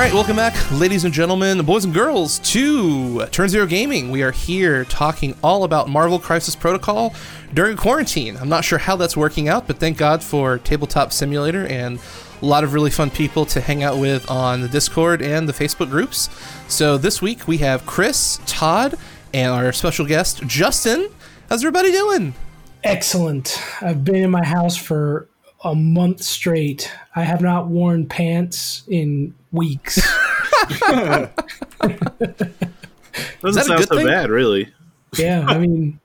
Right, welcome back, ladies and gentlemen, boys and girls, to Turn Zero Gaming. We are here talking all about Marvel Crisis Protocol during quarantine. I'm not sure how that's working out, but thank God for Tabletop Simulator and a lot of really fun people to hang out with on the Discord and the Facebook groups. So this week we have Chris, Todd, and our special guest, Justin. How's everybody doing? Excellent. I've been in my house for a month straight. I have not worn pants in weeks. Doesn't that sound so thing? bad, really. yeah, I mean,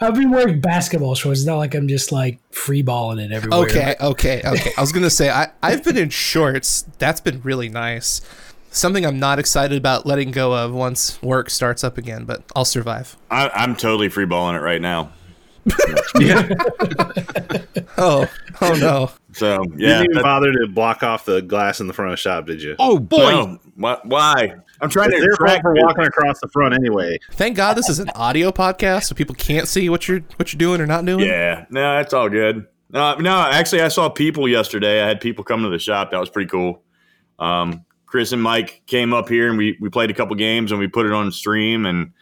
I've been wearing basketball shorts. It's not like I'm just like free balling it everywhere. Okay, okay, okay. I was gonna say I I've been in shorts. That's been really nice. Something I'm not excited about letting go of once work starts up again, but I'll survive. I, I'm totally free balling it right now. Oh, oh no. So You yeah, didn't even bother to block off the glass in the front of the shop, did you? Oh boy. no, why, why? I'm trying to It's their fault attract for walking across the front anyway. Thank God this is an audio podcast, so people can't see what you're what you're doing or not doing. Yeah, no, it's all good. No, no, actually, I saw people yesterday. I had people come to the shop. That was pretty cool. Um, Chris and Mike came up here and we we played a couple games and we put it on stream and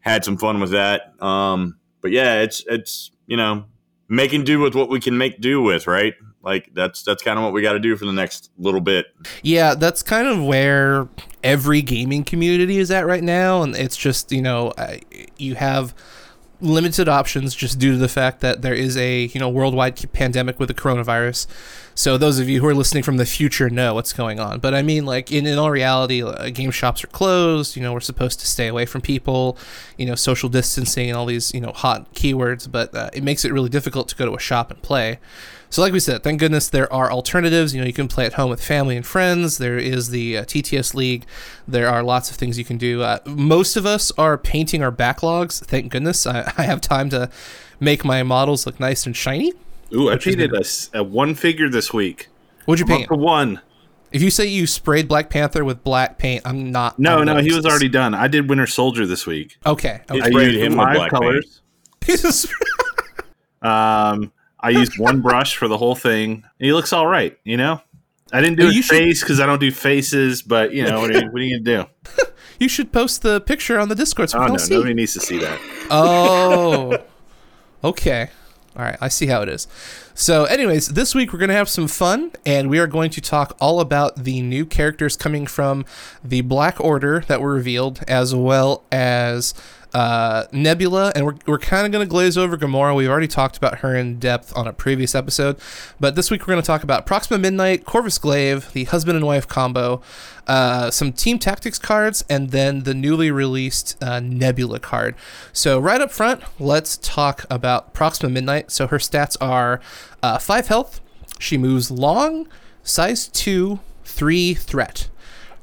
had some fun with that. Um, but yeah, it's it's you know making do with what we can make do with, right? Like that's that's kind of what we got to do for the next little bit. Yeah, that's kind of where every gaming community is at right now, and it's just you know you have limited options just due to the fact that there is a you know worldwide pandemic with the coronavirus. So those of you who are listening from the future know what's going on. But I mean, like in, in all reality, uh, game shops are closed. You know, we're supposed to stay away from people. You know, social distancing and all these you know hot keywords. But uh, it makes it really difficult to go to a shop and play. So, like we said, thank goodness there are alternatives. You know, you can play at home with family and friends. There is the uh, TTS League. There are lots of things you can do. Uh, most of us are painting our backlogs. Thank goodness. I, I have time to make my models look nice and shiny. Ooh, I Which is painted a, s- a one figure this week. What'd you I'm up paint? to one. If you say you sprayed Black Panther with black paint, I'm not. No, I'm no, he was interested. already done. I did Winter Soldier this week. Okay. Okay. I sprayed used him with five black colors. Jesus. Um, I used one brush for the whole thing. He looks all right, you know. I didn't do Oh, his you face because I don't do faces, but you know what are you, what are you gonna do? you should post the picture on the Discord so Oh no, see. nobody needs to see that. Oh, okay. All right, I see how it is. So, anyways, this week we're going to have some fun, and we are going to talk all about the new characters coming from the Black Order that were revealed, as well as uh, Nebula, and we're, we're kind of going to glaze over Gamora. We've already talked about her in depth on a previous episode, but this week we're going to talk about Proxima Midnight, Corvus Glaive, the husband and wife combo, uh, some Team Tactics cards, and then the newly released uh, Nebula card. So, right up front, let's talk about Proxima Midnight. So, her stats are uh, 5 health, she moves long, size 2, 3 threat.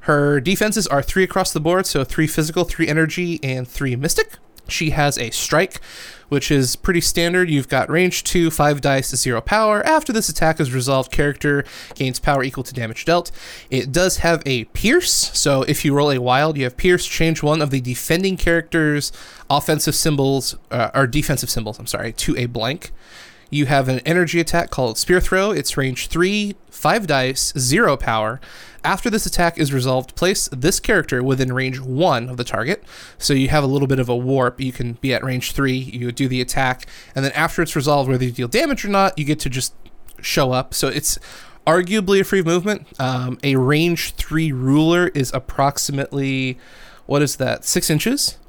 Her defenses are 3 across the board, so 3 physical, 3 energy, and 3 mystic. She has a strike, which is pretty standard. You've got range 2, 5 dice, 0 power. After this attack is resolved, character gains power equal to damage dealt. It does have a pierce, so if you roll a wild, you have pierce, change one of the defending character's offensive symbols, uh, or defensive symbols, I'm sorry, to a blank. You have an energy attack called Spear Throw. It's range 3, 5 dice, 0 power. After this attack is resolved, place this character within range 1 of the target. So you have a little bit of a warp. You can be at range 3, you do the attack, and then after it's resolved, whether you deal damage or not, you get to just show up. So it's arguably a free movement. Um, a range 3 ruler is approximately, what is that, 6 inches?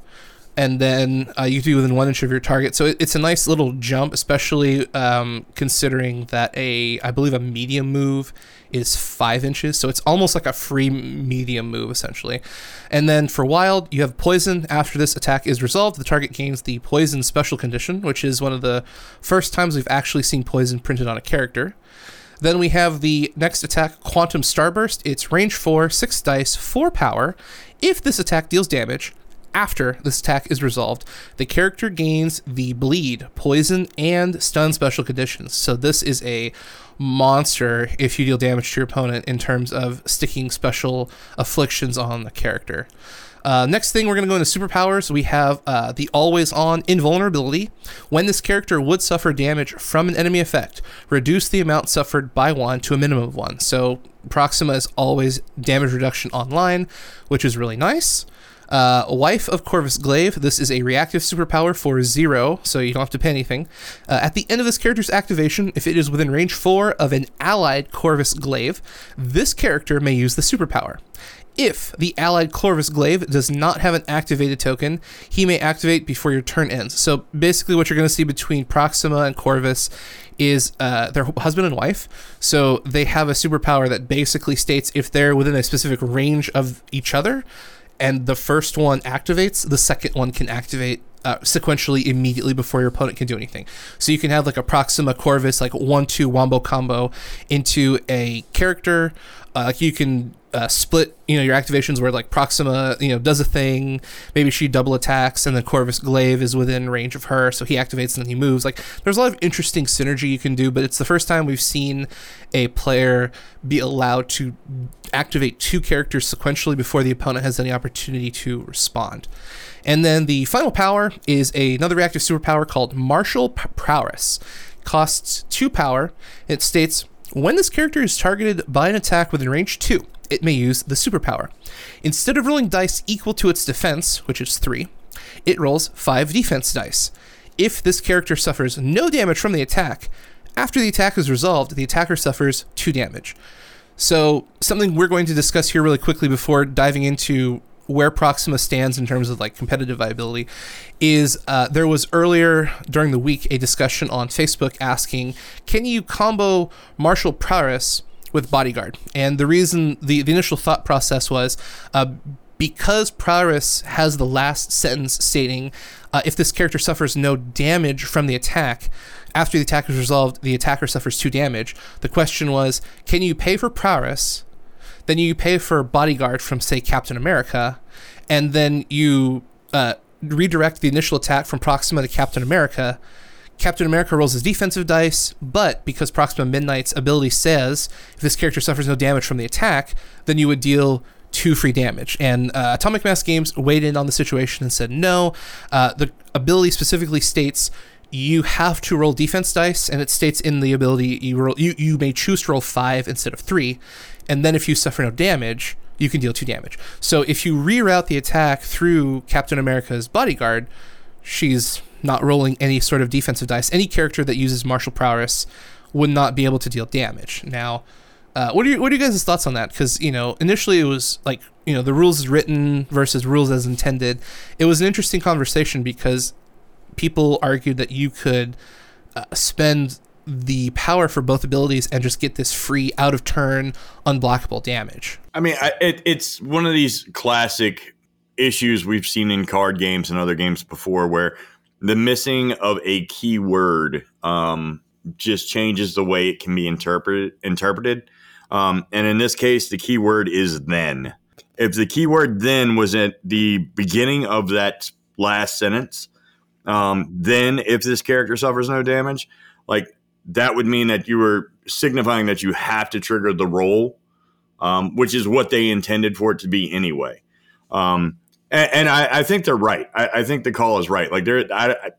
And then uh, you do within one inch of your target. So it, it's a nice little jump, especially um, considering that a I believe a medium move is five inches, so it's almost like a free medium move essentially. And then for wild, you have poison. After this attack is resolved, the target gains the poison special condition, which is one of the first times we've actually seen poison printed on a character. Then we have the next attack, Quantum Starburst. It's range 4, 6 dice, 4 power. If this attack deals damage, after this attack is resolved, the character gains the bleed, poison, and stun special conditions. So this is a monster if you deal damage to your opponent in terms of sticking special afflictions on the character. Uh, next thing, we're going to go into superpowers. We have uh, the always on invulnerability. When this character would suffer damage from an enemy effect, reduce the amount suffered by one to a minimum of one. So Proxima is always damage reduction online, which is really nice. Uh, Wife of Corvus Glaive. This is a reactive superpower for zero, so you don't have to pay anything. Uh, at the end of this character's activation, if it is within range four of an allied Corvus Glaive, this character may use the superpower. If the allied Corvus Glaive does not have an activated token, he may activate before your turn ends. So basically, what you're going to see between Proxima and Corvus is uh, their husband and wife. So they have a superpower that basically states if they're within a specific range of each other, and the first one activates, the second one can activate uh, sequentially immediately before your opponent can do anything. So you can have like a Proxima Corvus like one two wombo combo into a character. Uh, like you can uh, split, you know, your activations where like Proxima, you know, does a thing. Maybe she double attacks, and then Corvus Glaive is within range of her, so he activates and then he moves. Like there's a lot of interesting synergy you can do, but it's the first time we've seen a player be allowed to activate two characters sequentially before the opponent has any opportunity to respond. And then the final power is a, another reactive superpower called Martial Prowess. Costs two power. It states when this character is targeted by an attack within range two, it may use the superpower. Instead of rolling dice equal to its defense, which is 3, it rolls 5 defense dice. If this character suffers no damage from the attack, after the attack is resolved, the attacker suffers 2 damage. So, something we're going to discuss here really quickly before diving into where Proxima stands in terms of like competitive viability is uh, there was earlier during the week a discussion on Facebook asking, can you combo Martial Prowess with Bodyguard. And the reason, the, the initial thought process was uh, because Prowess has the last sentence stating, uh, if this character suffers no damage from the attack, after the attack is resolved, the attacker suffers two damage. The question was, can you pay for Prowess? Then you pay for Bodyguard from, say, Captain America, and then you uh, redirect the initial attack from Proxima to Captain America Captain America rolls his defensive dice, but because Proxima Midnight's ability says if this character suffers no damage from the attack, then you would deal two free damage. And uh, Atomic Mass Games weighed in on the situation and said no. Uh, the ability specifically states you have to roll defense dice, and it states in the ability you roll you, you may choose to roll five instead of three, and then if you suffer no damage, you can deal two damage. So if you reroute the attack through Captain America's bodyguard, she's not rolling any sort of defensive dice. Any character that uses martial prowess would not be able to deal damage. Now, uh, what are you, what are you guys' thoughts on that? Because you know, initially it was like you know the rules as written versus rules as intended. It was an interesting conversation because people argued that you could uh, spend the power for both abilities and just get this free out of turn unblockable damage. I mean, I, it, it's one of these classic issues we've seen in card games and other games before where the missing of a keyword um, just changes the way it can be interpreted. Interpreted, um, and in this case, the keyword is then. If the keyword then was at the beginning of that last sentence, um, then if this character suffers no damage, like that would mean that you were signifying that you have to trigger the roll, um, which is what they intended for it to be anyway. Um, and, and I, I, think they're right. I, I, think the call is right. Like there, I,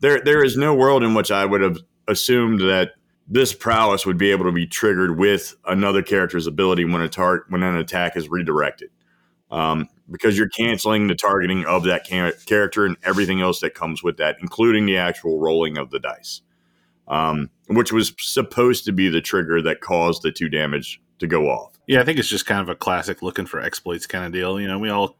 there, there is no world in which I would have assumed that this prowess would be able to be triggered with another character's ability when a tar- when an attack is redirected, um, because you're canceling the targeting of that char- character and everything else that comes with that, including the actual rolling of the dice, um, which was supposed to be the trigger that caused the two damage to go off. Yeah, I think it's just kind of a classic looking for exploits kind of deal. You know, we all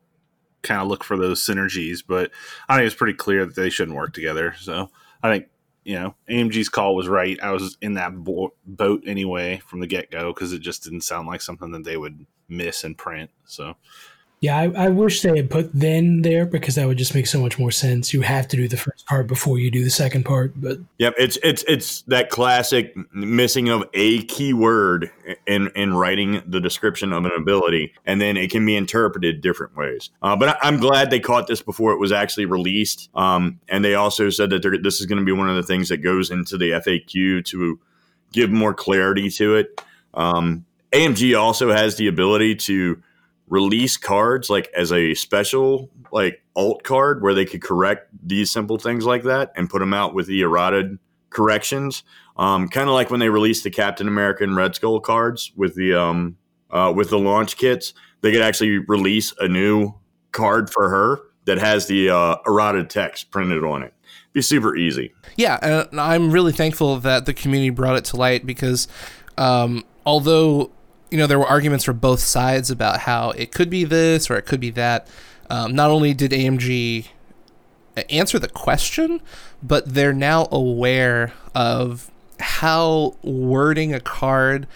kind of look for those synergies, but I think it's pretty clear that they shouldn't work together. So I think you know AMG's call was right. I was in that bo- boat anyway from the get go because it just didn't sound like something that they would miss and print. So yeah, I, I, wish they had put then there because that would just make so much more sense. You have to do the first part before you do the second part. But yep, it's it's it's that classic missing of a keyword in in writing the description of an ability, and then it can be interpreted different ways. Uh, but I, am glad they caught this before it was actually released. Um, and they also said that this is going to be one of the things that goes into the FAQ to give more clarity to it. Um, AMG also has the ability to release cards like as a special like alt card where they could correct these simple things like that and put them out with the errata corrections. Um, kind of like when they released the Captain America and Red Skull cards with the um, uh, with the launch kits, they could actually release a new card for her that has the uh, errata text printed on it. Be super easy. Yeah, and I'm really thankful that the community brought it to light because um, although you know there were arguments for both sides about how it could be this or it could be that, um, not only did AMG answer the question, but they're now aware of how wording a card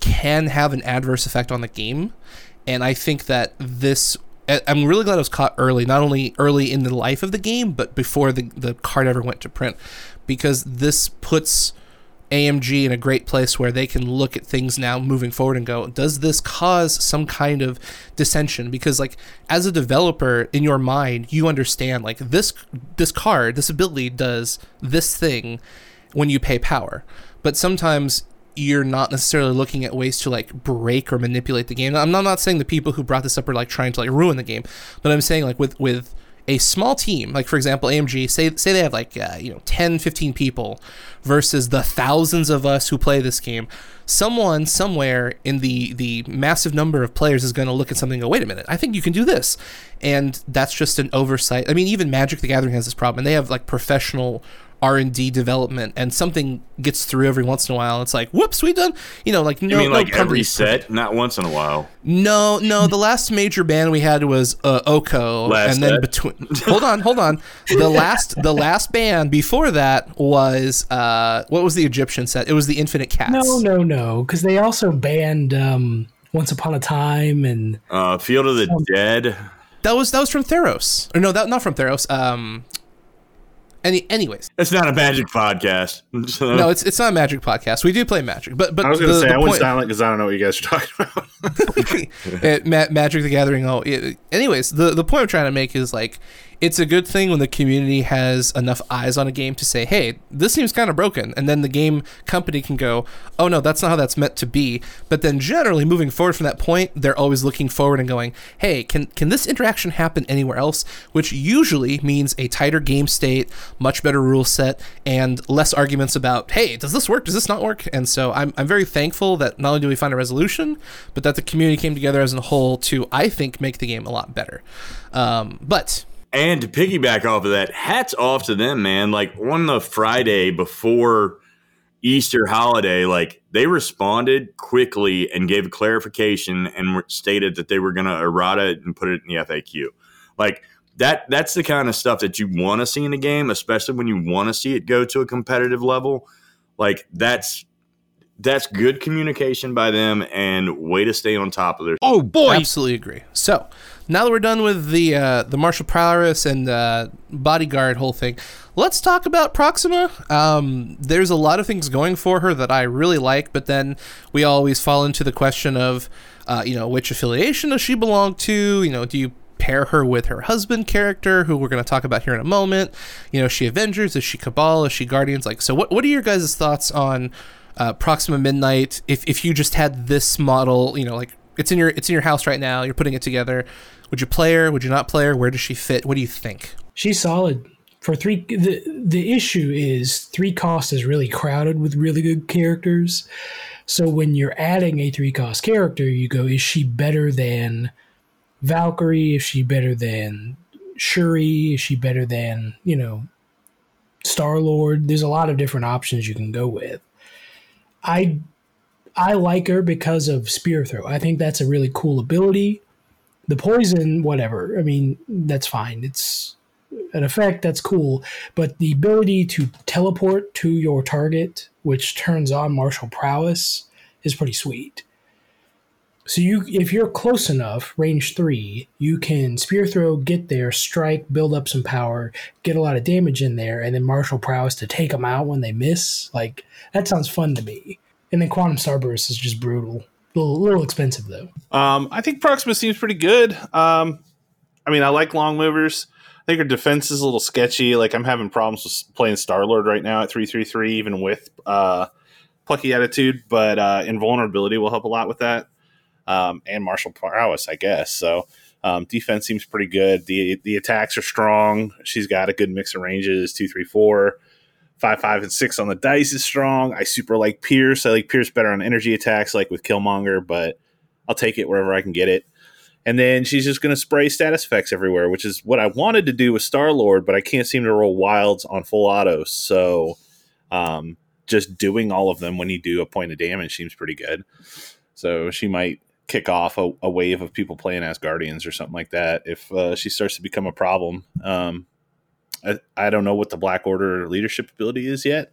can have an adverse effect on the game. And I think that this I'm really glad it was caught early, not only early in the life of the game, but before the, the card ever went to print, because this puts AMG in a great place where they can look at things now moving forward and go, does this cause some kind of dissension? Because like as a developer in your mind, you understand like this this card, this ability does this thing when you pay power. But sometimes you're not necessarily looking at ways to like break or manipulate the game. I'm not, not saying the people who brought this up are like trying to like ruin the game, but I'm saying like with with a small team, like for example, AMG, say say they have like uh, you know 10, 15 people versus the thousands of us who play this game. Someone somewhere in the the massive number of players is going to look at something and go, "Wait a minute, I think you can do this." And that's just an oversight. I mean, even Magic the Gathering has this problem, and they have like professional R and D development, and something gets through every once in a while. It's like, whoops, we done, you know, like You no, mean no like every set, perfect. not once in a while. No, no, the last major band we had was uh, Oko, Last and then set? between. hold on, hold on. The last, the last band before that was uh, what was the Egyptian set? It was the Infinite Cats. No, no, no, because they also banned um, Once Upon a Time and Uh, Field of the Um, Dead. that was that was from Theros, or no, that not from Theros. Um, any, anyways, It's not a magic podcast. no, it's it's not a Magic podcast. We do play Magic, but but I was going to say the I went silent because I don't know what you guys are talking about. Ma- Magic the Gathering. Oh, it, anyways, the the point I'm trying to make is like it's a good thing when the community has enough eyes on a game to say, "Hey, this seems kind of broken," and then the game company can go, "Oh no, that's not how that's meant to be." But then generally moving forward from that point, they're always looking forward and going, "Hey, can can this interaction happen anywhere else?" Which usually means a tighter game state, much better rule set, and less arguments about, "Hey, does this work? Does this not work?" And so I'm I'm very thankful that not only do we find a resolution, but that the community came together as a whole to, I think, make the game a lot better. Um, but And to piggyback off of that, hats off to them, man. Like on the Friday before Easter holiday, like they responded quickly and gave a clarification and stated that they were going to errata it and put it in the FAQ. Like that, that's the kind of stuff that you want to see in a game, especially when you want to see it go to a competitive level. Like that's that's good communication by them and way to stay on top of their. Oh boy! Absolutely agree. So now that we're done with the uh, the martial prowess and uh, bodyguard whole thing, let's talk about Proxima. Um, there's a lot of things going for her that I really like, but then we always fall into the question of, uh, you know, which affiliation does she belong to? You know, do you pair her with her husband character, who we're going to talk about here in a moment? You know, she Avengers? Is she Cabal? Is she Guardians? Like, so what? What are your guys' thoughts on? uh, Proxima Midnight. If if you just had this model, you know, like it's in your it's in your house right now, you're putting it together. Would you play her? Would you not play her? Where does she fit? What do you think? she's solid. For three, the the issue is three cost is really crowded with really good characters. So when you're adding a three cost character, you go, is she better than Valkyrie? Is she better than Shuri? Is she better than you know Star Lord? There's a lot of different options you can go with. I I like her because of Spear Throw. I think that's a really cool ability. The poison, whatever. I mean, that's fine. It's an effect that's cool, but the ability to teleport to your target, which turns on martial prowess, is pretty sweet. So you, if you're close enough, range three, you can spear throw, get there, strike, build up some power, get a lot of damage in there, and then martial prowess to take them out when they miss. Like that sounds fun to me. And then quantum starburst is just brutal. A little, little expensive though. Um, I think Proxima seems pretty good. Um, I mean, I like long movers. I think her defense is a little sketchy. Like I'm having problems with playing Star Lord right now at three three three, even with uh, plucky attitude. But uh, invulnerability will help a lot with that. um, and martial prowess, I guess. So um, defense seems pretty good. the The attacks are strong. She's got a good mix of ranges two, three, four, five, five, and six on the dice is strong. I super like Pierce. I like Pierce better on energy attacks, like with Killmonger, but I'll take it wherever I can get it. And then she's just going to spray status effects everywhere, which is what I wanted to do with Star Lord, but I can't seem to roll wilds on full auto. So um, just doing all of them when you do a point of damage seems pretty good. So she might kick off a, a wave of people playing as Guardians or something like that if uh, she starts to become a problem. Um, I, I don't know what the Black Order leadership ability is yet.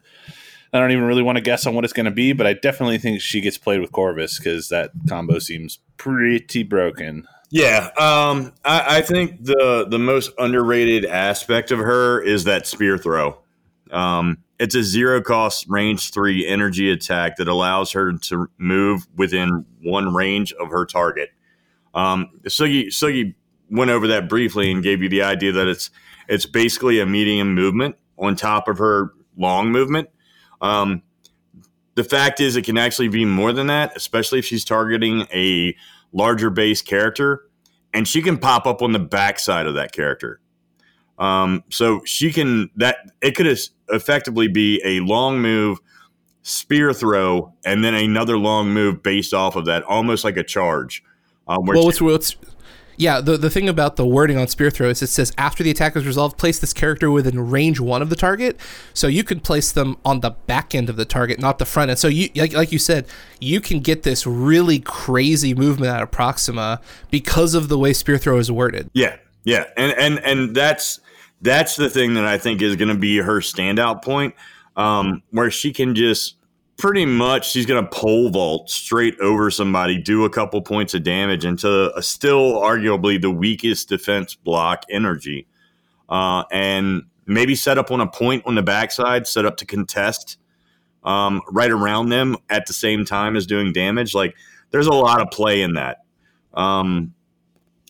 I don't even really want to guess on what it's going to be, but I definitely think she gets played with Corvus because that combo seems pretty broken. Yeah, um, I, I, think the the most underrated aspect of her is that spear throw. Um, it's a zero cost range three energy attack that allows her to move within one range of her target. Um, Sugi Sugi went over that briefly and gave you the idea that it's it's basically a medium movement on top of her long movement. Um, the fact is, it can actually be more than that, especially if she's targeting a larger base character, and she can pop up on the backside of that character. Um, so she can that it could effectively be a long move, spear throw, and then another long move based off of that, almost like a charge. Um, well, what's, what's yeah, the, the thing about the wording on Spear Throw is it says after the attack is resolved, place this character within range one of the target. So you can place them on the back end of the target, not the front end. So you like, like you said, you can get this really crazy movement out of Proxima because of the way Spear Throw is worded. Yeah, yeah, and and and that's that's the thing that I think is going to be her standout point, um, where she can just pretty much she's going to pole vault straight over somebody, do a couple points of damage into a still arguably the weakest defense block energy, uh, and maybe set up on a point on the backside, set up to contest um, right around them at the same time as doing damage. Like there's a lot of play in that. Um,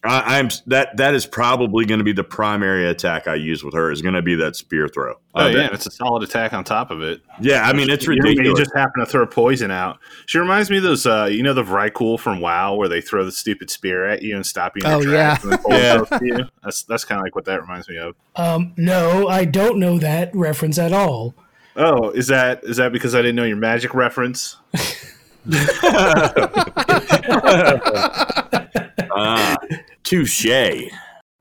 I, am that that is probably going to be the primary attack I use with her is going to be that spear throw. Oh uh, yeah, it's a solid attack on top of it. Yeah, I mean it's ridiculous. You just happen to throw poison out. She reminds me of those, uh, you know, the Vrykul from WoW where they throw the stupid spear at you and stop you. oh yeah, yeah. That's that's kind of like what that reminds me of. Um, no, I don't know that reference at all. Oh, is that is that because I didn't know your magic reference? ah. Touche.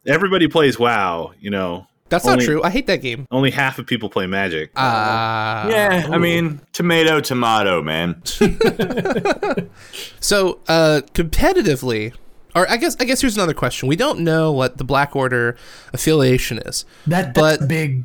Everybody plays WoW, you know. That's only, not true. I hate that game. Only half of people play Magic. Uh, yeah, ooh. I mean, tomato, tomato, man. so, uh, competitively, or I guess I guess here's another question. We don't know what the Black Order affiliation is. That but big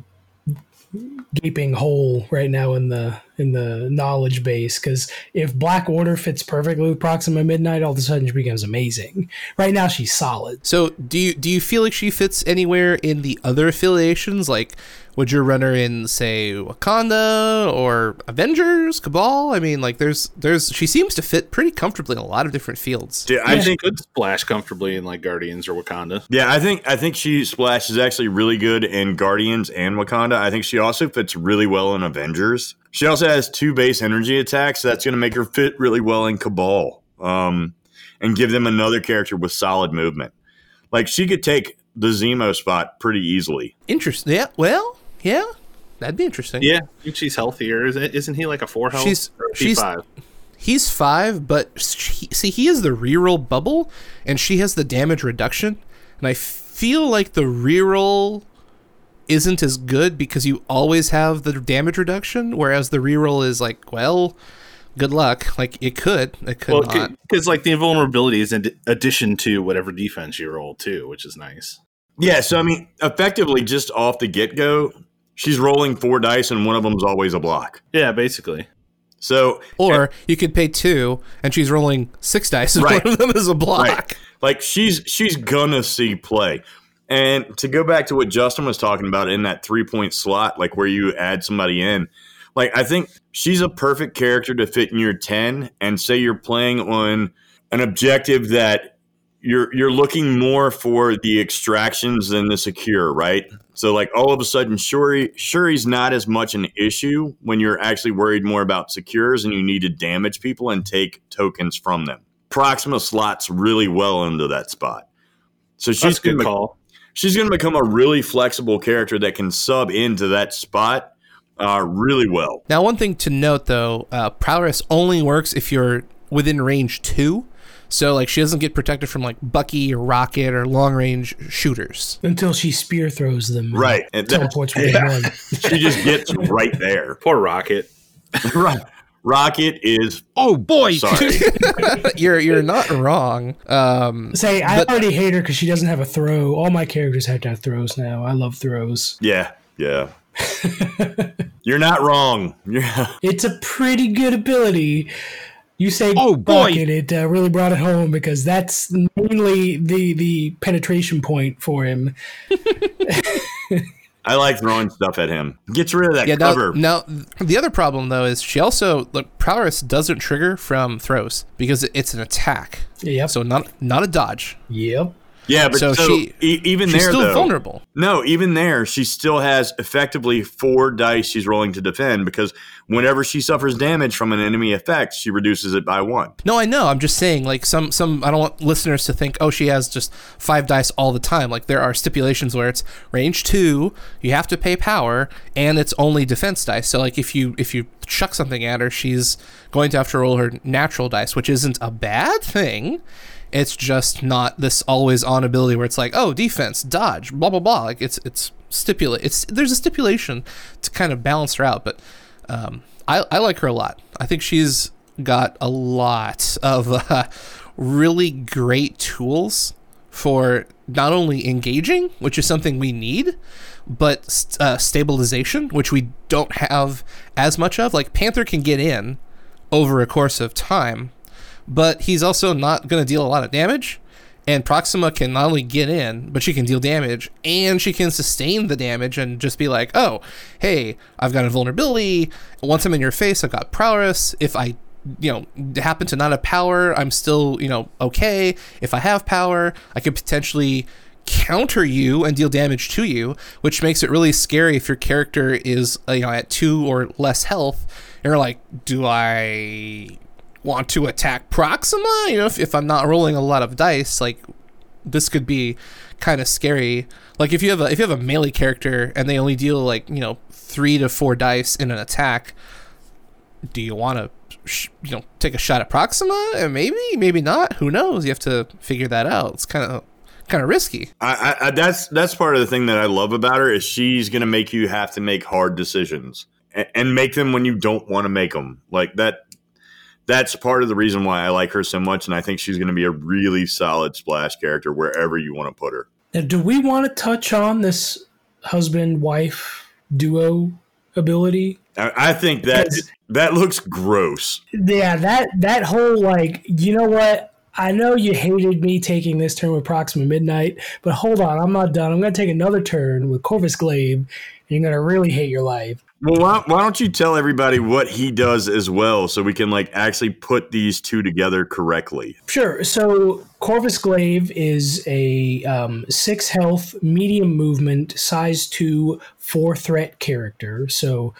gaping hole right now in the in the knowledge base because if Black Order fits perfectly with Proxima Midnight, all of a sudden she becomes amazing. Right now she's solid. So do you do you feel like she fits anywhere in the other affiliations? Like would your runner in say Wakanda or Avengers, Cabal? I mean, like there's there's she seems to fit pretty comfortably in a lot of different fields. Yeah, I think could splash comfortably in like Guardians or Wakanda. Yeah, I think I think she splashes actually really good in Guardians and Wakanda. I think she also fits really well in Avengers. She also has two base energy attacks. So that's going to make her fit really well in Cabal, um, and give them another character with solid movement. Like she could take the Zemo spot pretty easily. Interesting. Yeah. Well, yeah, that'd be interesting. Yeah, I think she's healthier. Isn't he like a four health? She's she's five. He's five, but she, see, he has the reroll bubble, and she has the damage reduction. And I feel like the reroll isn't as good because you always have the damage reduction, whereas the reroll is like, well, good luck. Like it could, it could well, not. Because like the invulnerability is in addition to whatever defense you roll too, which is nice. Yeah, so I mean, effectively, just off the get go, she's rolling four dice and one of them is always a block. Yeah, basically. So, or and, you could pay two and she's rolling six dice and right, one of them is a block. Right. Like she's she's gonna see play. And to go back to what Justin was talking about in that three point slot, like where you add somebody in, like I think she's a perfect character to fit in your ten. And say you're playing on an objective that you're you're looking more for the extractions than the secure, right? So like all of a sudden, Shuri Shuri's not as much an issue when you're actually worried more about secures and you need to damage people and take tokens from them. Proxima slots really well into that spot. So she's a good gonna, call. she's going to become a really flexible character that can sub into that spot uh, really well. Now, one thing to note though, uh, prowess only works if you're within range two. So, like, she doesn't get protected from like Bucky or Rocket or long range shooters. Until she spear throws them. Right. And that, Teleports within one. she just gets right there. Poor Rocket. Right. Rocket is Oh boy! sorry. you're you're not wrong. Um, Say, I But- already hate her because she doesn't have a throw. All my characters have to have throws now. I love throws. yeah, yeah. You're not wrong. You're, It's a pretty good ability. You say, Oh, boy. Bucky, it uh, really brought it home because that's mainly the the penetration point for him. I like throwing stuff at him. Gets rid of that yeah. Now, cover. now, the other problem though is she also look prowess doesn't trigger from throws because it's an attack, Yep. so not not a dodge. yep. Yeah, but so so, she- e- even She's there still though, vulnerable. No, even there, she still has effectively four dice she's rolling to defend because whenever she suffers damage from an enemy effect, she reduces it by one. No, I know. I'm just saying, like some some. I don't want listeners to think, oh, she has just five dice all the time. Like there are stipulations where it's range two, you have to pay power, and it's only defense dice. So like if you if you chuck something at her, she's going to have to roll her natural dice, which isn't a bad thing. It's just not this always on ability where it's like, oh, defense, dodge, blah blah blah. Like it's it's stipulate. It's there's a stipulation to kind of balance her out, but um, I I like her a lot. I think she's got a lot of uh, really great tools for not only engaging, which is something we need, but uh, stabilization, which we don't have as much of. Like Panther can get in over a course of time, but he's also not going to deal a lot of damage. And Proxima can not only get in, but she can deal damage and she can sustain the damage and just be like, oh, hey, I've got a vulnerability. Once I'm in your face, I've got prowess. If I, you know, happen to not have power, I'm still, you know, okay. If I have power, I could potentially counter you and deal damage to you, which makes it really scary if your character is, you know, at two or less health. And you're like, do I want to attack Proxima? You know, if, if I'm not rolling a lot of dice, like this could be kind of scary. Like if you have a if you have a melee character and they only deal like you know three to four dice in an attack, do you want to sh- you know take a shot at Proxima? And maybe maybe not. Who knows? You have to figure that out. It's kind of kind of risky. I, I, I that's that's part of the thing that I love about her is she's gonna make you have to make hard decisions and, and make them when you don't want to make them. Like that. That's part of the reason why I like her so much, and I think she's going to be a really solid splash character wherever you want to put her. Now, do we want to touch on this husband wife duo ability? I, I think that that looks gross. Yeah, that that whole like, you know what? I know you hated me taking this turn with Proxima Midnight, but hold on, I'm not done. I'm going to take another turn with Corvus Glaive, and you're going to really hate your life. Well, why, why don't you tell everybody what he does as well, so we can like actually put these two together correctly? Sure. So Corvus Glaive is a um, six health, medium movement, size two, four threat character. So,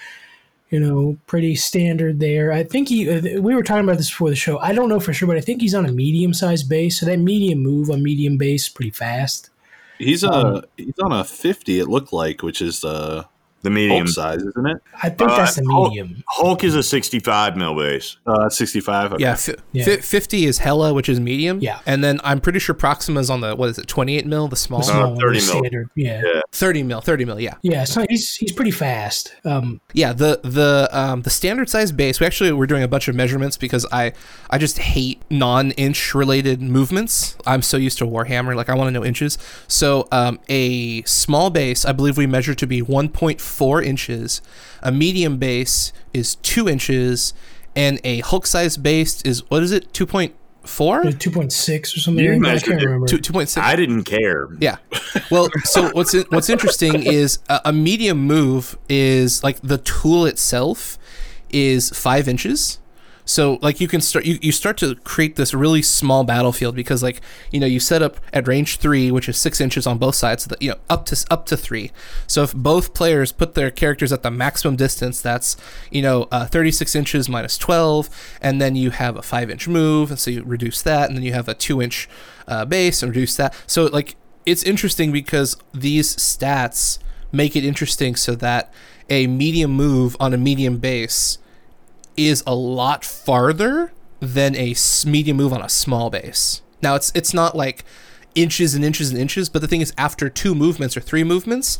you know, pretty standard there. I think he. uh, We were talking about this before the show. I don't know for sure, but I think he's on a medium sized base. So that medium move on medium base pretty fast. He's a Um, he's on a fifty. It looked like, which is the The medium Hulk size, isn't it? I think Uh, that's the medium. Hulk is a 65 mil base. Uh, sixty five. Yeah, fi- Yeah. fi- 50 is Hela, which is medium. Yeah. And then I'm pretty sure Proxima's on the, what is it, 28 mil, the small? The small one, 30 mil. standard. Yeah. Yeah. 30 mil, 30 mil, yeah. Yeah, so he's he's pretty fast. Um, Yeah, the the um, the standard size base. We actually we're doing a bunch of measurements because I I just hate non inch related movements. I'm so used to Warhammer, like I want to know inches. So um, a small base, I believe we measure to be 1.4 inches. A medium base is two inches, and a Hulk size base is what is it? 2.4. two point six or something. You like that. I can't it. remember. 2.6. I didn't care. Yeah. Well, so what's in, what's interesting is a, a medium move is like the tool itself is five inches. So like you can start you, you start to create this really small battlefield because like you know you set up at range three, which is six inches on both sides, so that, you know up to up to three. So if both players put their characters at the maximum distance, that's you know uh, 36 inches minus 12, and then you have a five inch move, and so you reduce that, and then you have a two inch uh, base and reduce that. So like it's interesting because these stats make it interesting so that a medium move on a medium base is a lot farther than a medium move on a small base. Now it's it's not like inches and inches and inches, but the thing is after two movements or three movements,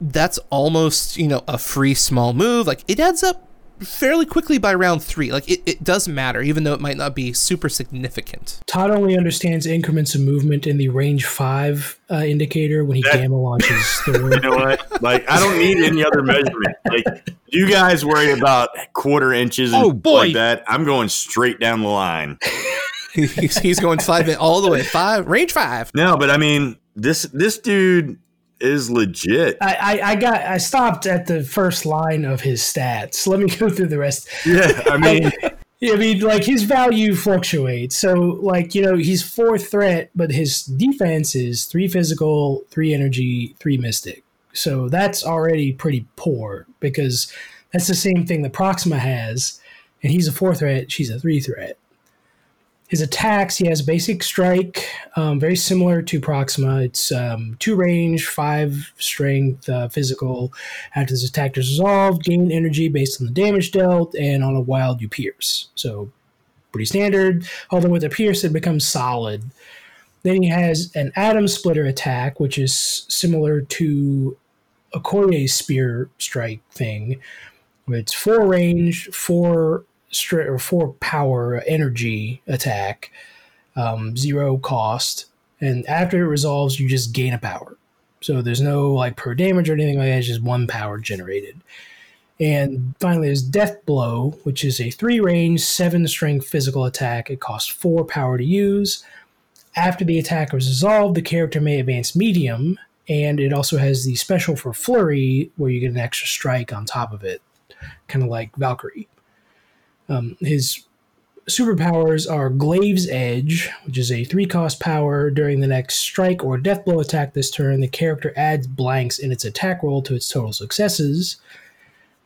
that's almost, you know, a free small move. Like it adds up fairly quickly by round 3. Like it, it does matter even though it might not be super significant. Todd only understands increments of movement in the range five uh, indicator when he That- gamma launches Thor. You know what? Like, I don't need any other measurement. Like, you guys worry about quarter inches and Oh, stuff boy. like that. I'm going straight down the line. he's, he's going 5 in, all the way 5 range 5. No, but I mean, this this dude is legit. I, I, I got I stopped at the first line of his stats. Let me go through the rest. Yeah, I mean, Yeah, I mean, like his value fluctuates. So, like you know, he's four threat, but his defense is three physical, three energy, three mystic. So that's already pretty poor because that's the same thing that Proxima has, and he's a four threat. She's a three threat. His attacks, he has basic strike, um, very similar to Proxima. It's um, two range, five strength, uh, physical. After this attack is resolved, gain energy based on the damage dealt, and on a wild you pierce. So pretty standard. Although with a pierce, it becomes solid. Then he has an atom splitter attack, which is similar to a Okoye's spear strike thing. It's four range, four stri- or four power energy attack, um, zero cost, and after it resolves, you just gain a power. So there's no like per damage or anything like that. It's just one power generated. And finally, there's Death Blow, which is a three range, seven strength physical attack. It costs four power to use. After the attack is resolved, the character may advance medium, and it also has the special for Flurry, where you get an extra strike on top of it, kind of like Valkyrie. Um, his superpowers are Glaive's Edge, which is a three cost power. During the next strike or death blow attack this turn, the character adds blanks in its attack roll to its total successes.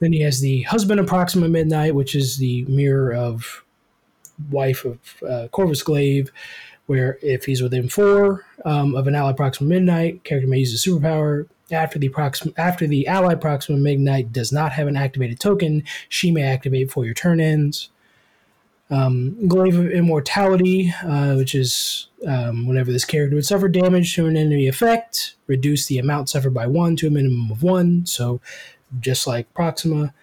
Then he has the Husband of Proxima Midnight, which is the mirror of wife of uh, Corvus Glaive, where if he's within four um, of an ally Proxima Midnight, character may use a superpower. After the Proxima, after the ally Proxima Midnight does not have an activated token, she may activate before your turn ends. Um, Glaive of Immortality, uh, which is um, whenever this character would suffer damage to an enemy effect, reduce the amount suffered by one to a minimum of one. So, just like Proxima.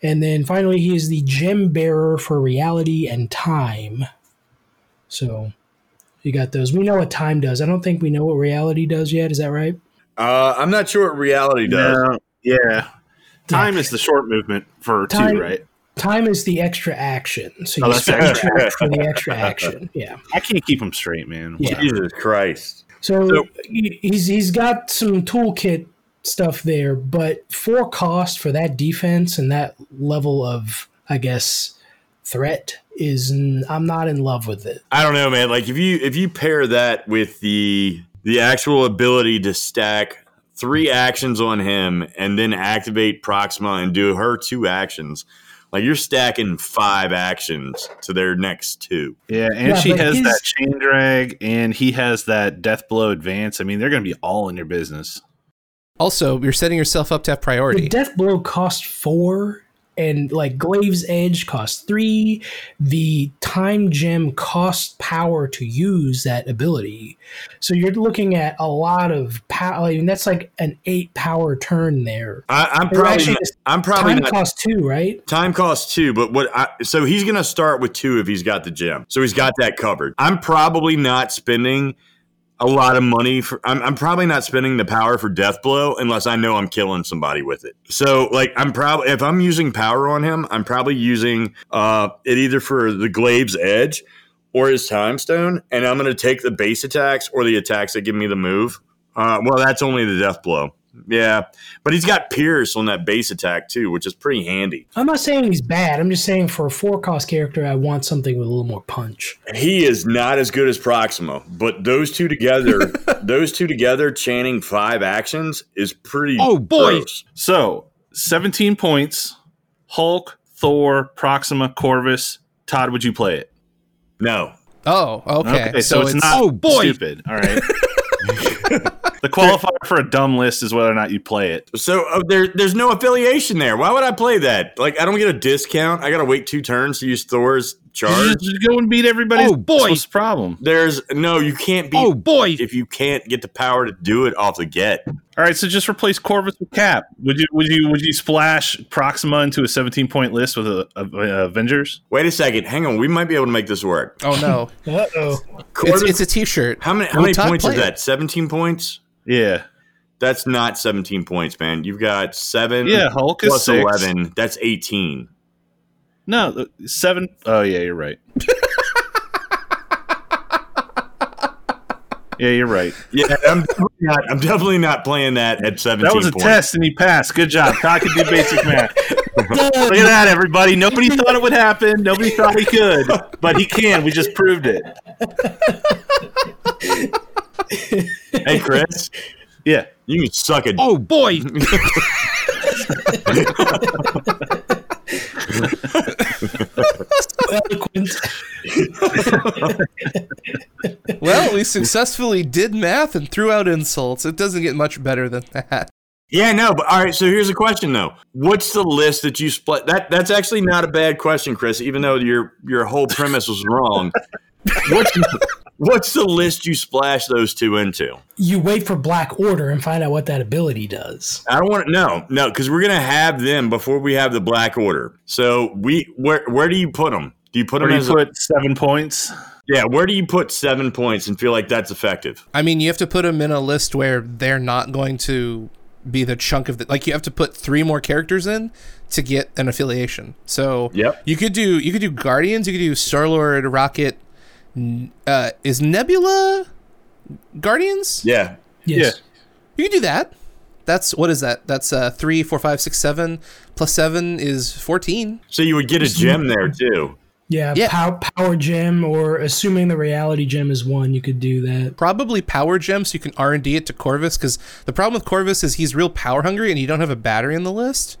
And then finally, he is the gem bearer for reality and time. So, you got those. We know what time does. I don't think we know what reality does yet. Is that right? Uh, I'm not sure what reality does. No, yeah. Time is the short movement for Time- two, right? Time is the extra action. So Oh, you that's spend extra. two for the extra action. Yeah. I can't keep them straight, man. Yeah. Jesus Christ. So, So- he- he's he's got some toolkit stuff there, but for cost for that defense and that level of I guess threat is n- I'm not in love with it. I don't know, man. Like if you if you pair that with the the actual ability to stack three actions on him and then activate Proxima and do her two actions, like you're stacking five actions to their next two. Yeah, and Yeah, she has that chain drag, and he has that death blow advance. I mean, they're going to be all in your business. Also, you're setting yourself up to have The priority. death blow cost four, and like Glaive's Edge cost three. The time gem cost power to use that ability. So you're looking at a lot of power. I mean, that's like an eight power turn there. I, I'm probably actually, not, I'm probably time not cost two, right? Time costs two, but what? I, so he's going to start with two if he's got the gem. So he's got that covered. I'm probably not spending a lot of money for. I'm, I'm probably not spending the power for death blow unless I know I'm killing somebody with it. So like I'm probably if I'm using power on him, I'm probably using uh it either for the Glaive's edge or his time stone, and I'm going to take the base attacks or the attacks that give me the move. Uh, well, that's only the death blow. Yeah, but he's got Pierce on that base attack too, which is pretty handy. I'm not saying he's bad. I'm just saying for a four cost character, I want something with a little more punch. He is not as good as Proxima, but those two together, those two together, chanting five actions is pretty. Oh, boy. gross. So, 17 points. Hulk, Thor, Proxima, Corvus. Todd, would you play it? No, Oh, okay. so, it's, not Oh, boy. stupid. All right. the qualifier for a dumb list is whether or not you play it. so uh, there, there's no affiliation there. Why would I play that? Like, I don't get a discount. I got to wait two turns to use Thor's charge. Just, just go and beat everybody. Oh, boy. What's the problem? There's no, you can't beat Oh boy! if you can't get the power to do it off the get. All right, so just replace Corvus with Cap. Would you would you would you splash Proxima into a 17 point list with a, a, a Avengers? Wait a second, hang on. We might be able to make this work. Oh no, Uh oh. it's, it's a T-shirt. how many how many Todd points is it? that? Seventeen points. Yeah, That's not seventeen points, man. You've got seven. yeah. Hulk is plus eleven. That's eighteen. No, seven oh yeah, you're right. yeah, you're right. Yeah, I'm definitely not. I'm definitely not playing that at seventeen. That was a points. test, and he passed. Good job. Todd can do basic math. Look at that, everybody. Nobody thought it would happen. Nobody thought he could, but he can. We just proved it. Hey, Chris, Yeah. you can suck it. Oh boy! Well, we successfully did math and threw out insults. It doesn't get much better than that. Yeah, no, but all right. So here's a question though. What's the list that you split? That that's actually not a bad question, Chris. Even though your your whole premise was wrong. what's what's the list you splash those two into? You wait for Black Order and find out what that ability does. I don't want to. No, no, because we're gonna have them before we have the Black Order. So we where where do you put them? Do you put Where them do as you a- put seven points? yeah? Where do you put seven points and feel like that's effective? I mean, you have to put them in a list where they're not going to be the chunk of the like. You have to put three more characters in to get an affiliation. So Yep. you could do you could do Guardians. You could do Star Lord, Rocket. N- Uh, is Nebula Guardians? Yeah, Yes. You can do that. That's what is that? That's uh three, four, five, six, seven plus seven is fourteen. so you would get a gem there too. Yeah, Yeah. Pow- power gem, or assuming the reality gem is one, you could do that. Probably power gem, so you can R and D it to Corvus. Because the problem with Corvus is he's real power hungry, and you don't have a battery in the list.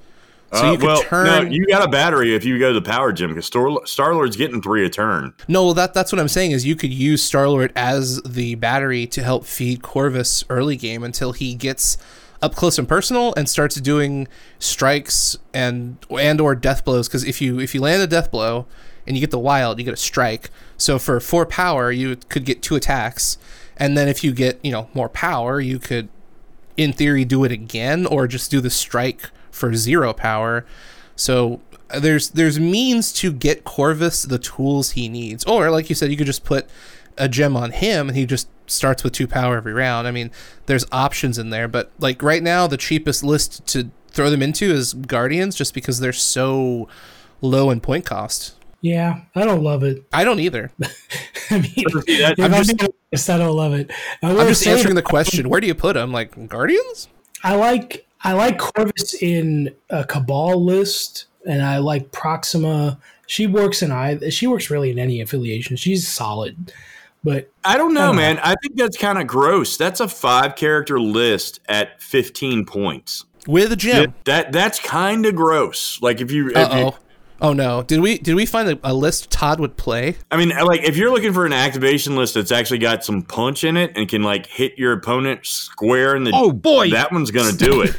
So Uh, you could well, turn. no, you got a battery if you go to the power gem because Star Lord's getting three a turn. No, well, that that's what I'm saying is you could use Star Lord as the battery to help feed Corvus early game until he gets up close and personal and starts doing strikes and and or death blows. Because if you if you land a death blow and you get the wild, you get a strike. So for four power, you could get two attacks, and then if you get you know more power, you could in theory do it again or just do the strike for zero power. So uh, there's there's means to get Corvus the tools he needs. Or like you said, you could just put a gem on him and he just starts with two power every round. I mean, there's options in there, but like right now the cheapest list to throw them into is Guardians just because they're so low in point cost. Yeah, I don't love it. I don't either. I mean, that- if I'm I'm just- honest, I don't love it. I I'm just answering the question. Where do you put them? Like Guardians? I like I like Corvus in a Cabal list, and I like Proxima. She works in I. She works really in any affiliation. She's solid, but I don't know, Oh. man. I think that's kind of gross. That's a five character list at 15 points. With a gem. That that's kind of gross. Like if you, if you oh. No! Did we did we find a, a list Todd would play? I mean, like if you're looking for an activation list that's actually got some punch in it and can like hit your opponent square in the Oh boy! that one's gonna do it.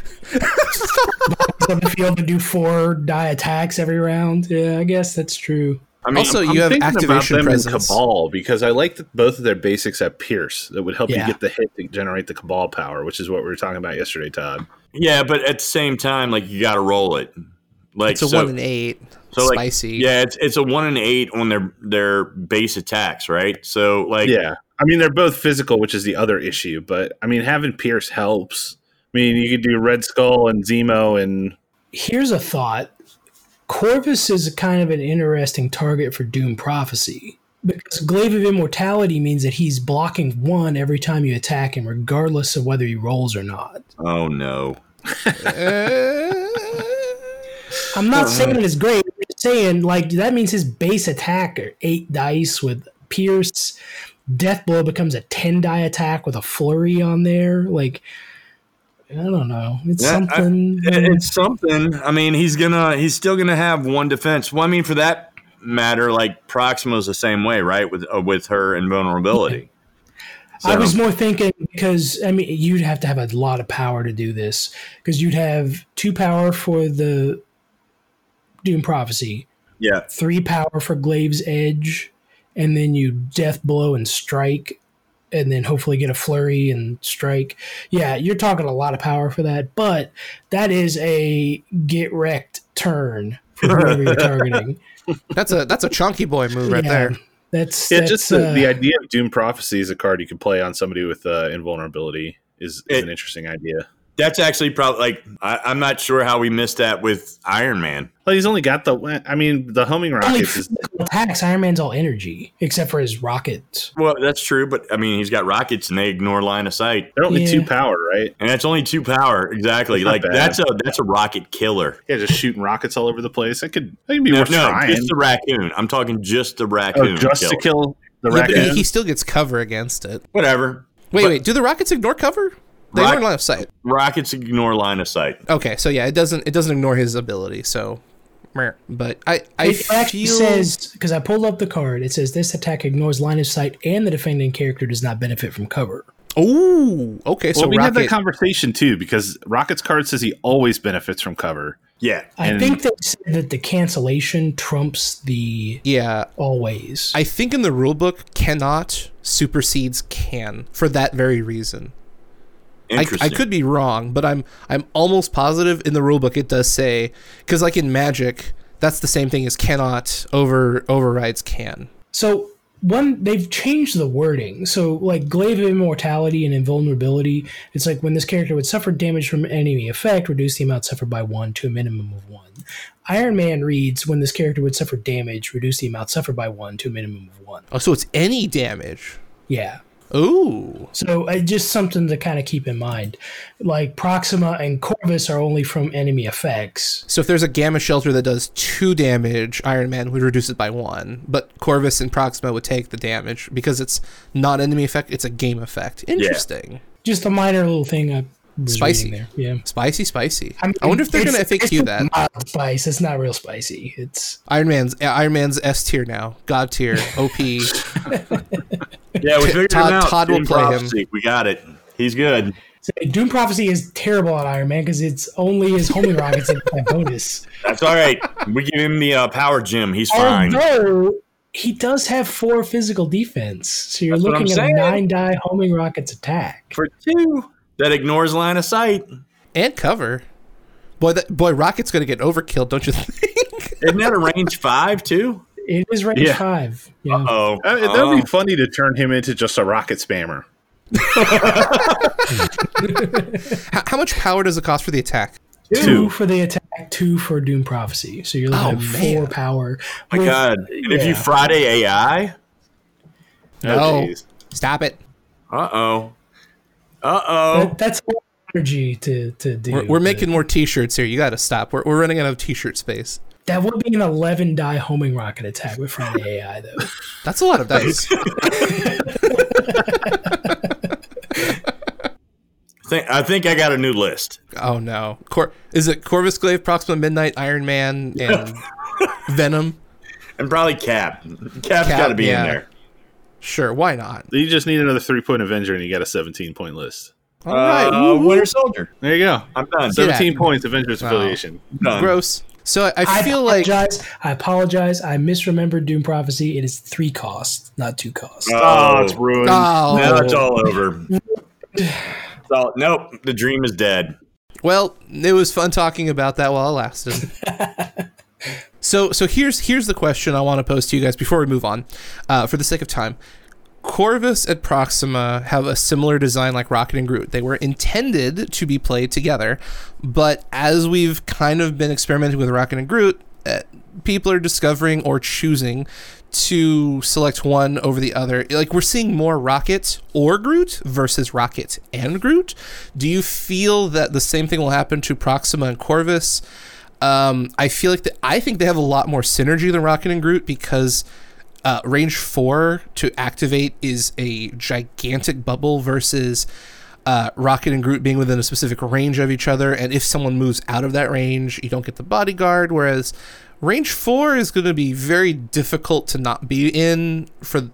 on the field to do four die attacks every round. Yeah, I guess that's true. I mean, Also, I'm you have thinking about activation them in presence. Cabal because I like that both of their basics have Pierce that would help Yeah. you get the hit to generate the Cabal power, which is what we were talking about yesterday, Todd. yeah, but at the same time, like you got to roll it. Like It's a so, one and eight. so like Spicy. yeah, it's it's a one and eight on their their base attacks, right? So like Yeah. I mean, they're both physical, which is the other issue, but I mean, having Pierce helps. I mean, you could do Red Skull and Zemo and Here's a thought: Corvus is a kind of an interesting target for Doom Prophecy because Glaive of Immortality means that he's blocking one every time you attack him, regardless of whether he rolls or not. Oh no. I'm not saying it's great. I'm just saying like that means his base attack are eight dice with Pierce. Death Blow becomes a ten die attack with a flurry on there. Like I don't know. It's Yeah, I- something. It- It's something. I mean, he's gonna he's still gonna have one defense. Well, I mean, for that matter, like Proxima's the same way, right? With uh, with her invulnerability. I So- was more thinking because I mean you'd have to have a lot of power to do this because you'd have two power for the Doom Prophecy, yeah, three power for Glaive's Edge, and then you Death Blow and Strike, and then hopefully get a Flurry and Strike. Yeah, you're talking a lot of power for that, but that is a get wrecked turn for whoever you're targeting. That's a that's a chunky boy move right Yeah, there. That's Yeah, that's, just the, uh, the idea of Doom Prophecy as a card you can play on somebody with uh, invulnerability is, is It- an interesting idea. That's actually probably like I, I'm not sure how we missed that with Iron Man. Well, he's only got the. I mean, the homing only rockets is physical attacks. Iron Man's all energy except for his rockets. Well, that's true, but I mean, he's got rockets and they ignore line of sight, they're only Yeah. two power, right? and that's only two power. Exactly, That's like bad. that's a that's a rocket killer. Yeah, just shooting rockets all over the place. That could that could be No, worth no, trying. just the raccoon. I'm talking just the oh, raccoon. just to kill the Yeah, but he, raccoon. he still gets cover against it. Whatever. Wait, But- wait. Do the rockets ignore cover? They Rock- ignore line of sight. Rockets ignore line of sight. Okay, so yeah, it doesn't it doesn't ignore his ability. So, meh. but I I It actually feel says because I pulled up the card. It says this attack ignores line of sight, and the defending character does not benefit from cover. oh okay. So well, we had that rocket. conversation too because Rocket's card says he always benefits from cover. Yeah, I And- think they said that the cancellation trumps the yeah, always. I think in the rulebook cannot supersedes can for that very reason. I. I could be wrong, but I'm I'm almost positive in the rulebook it does say because like in Magic, that's the same thing as cannot over overrides can. so one, they've changed the wording. So like glaive of immortality and invulnerability, it's like when this character would suffer damage from enemy effect, reduce the amount suffered by one to a minimum of one. Iron Man reads when this character would suffer damage, reduce the amount suffered by one to a minimum of one. Oh, so it's any damage. Yeah. Ooh. So uh, just something to kind of keep in mind. Like Proxima and Corvus are only from enemy effects. So if there's a gamma shelter that does two damage, Iron Man would reduce it by one. But Corvus and Proxima would take the damage because it's not enemy effect; it's a game effect. Interesting, Just a minor little thing I Spicy. there. Yeah. spicy, spicy. I, mean, wonder if they're gonna it's FAQ that. mild Spice. It's not real spicy. It's Iron Man's Iron Man's S tier now, God tier, OP. yeah, we figured Todd- him out. Todd will Doom play him. We got it. He's good. so Doom Prophecy is terrible at Iron Man because it's only his homing rockets that get bonus. That's all right. we give him the uh, power gem. He's fine. Although he does have four physical defense, so you're That's looking I'm at a nine die homing rockets attack. For two, that ignores line of sight. and cover. Boy, that boy, Rocket's gonna get overkill, don't you think? Isn't that a range five too? It is range Yeah. five. Yeah. Oh, Uh, that would be funny to turn him into just a rocket spammer. how, how much power does it cost for the attack? two, Two. for the attack, two for Doom Prophecy. So you're looking Oh, at four man. power. my With- god! And if you. Friday AI, No, Oh, stop it. uh oh, uh oh. that- that's a lot of energy to to do. We're, we're making more T-shirts here. You got to stop. We're, we're running out of T-shirt space. That would be an eleven die homing rocket attack with Friday AI though. That's a lot of dice. Think, I think I got a new list. oh no, Cor- is it Corvus Glaive, Proxima Midnight, Iron Man, and Venom? And probably Cap. Cap's Cap, got to be yeah. in there. Sure, why not? You just need another three point Avenger and you got a 17 point list. All right, Uh. Winter Soldier. There you go. I'm done. So- 17 points Avengers Wow. affiliation. done. gross. So I, I I feel like. I apologize. I misremembered Doom Prophecy. It is three costs, not two costs. Oh, it's ruined. oh, now it's all over. It's all- nope, the dream is dead. Well, it was fun talking about that while it lasted. so, so here's here's the question I want to pose to you guys before we move on, uh, for the sake of time. Corvus and Proxima have a similar design like Rocket and Groot. They were intended to be played together, but as we've kind of been experimenting with Rocket and Groot, uh, people are discovering or choosing to select one over the other, like we're seeing more Rocket or Groot versus Rocket and Groot. Do you feel that the same thing will happen to Proxima and Corvus? Um, I feel like the, I think they have a lot more synergy than Rocket and Groot because uh, range four to activate is a gigantic bubble versus uh, Rocket and Groot being within a specific range of each other. And if someone moves out of that range, you don't get the bodyguard. Whereas range four is going to be very difficult to not be in for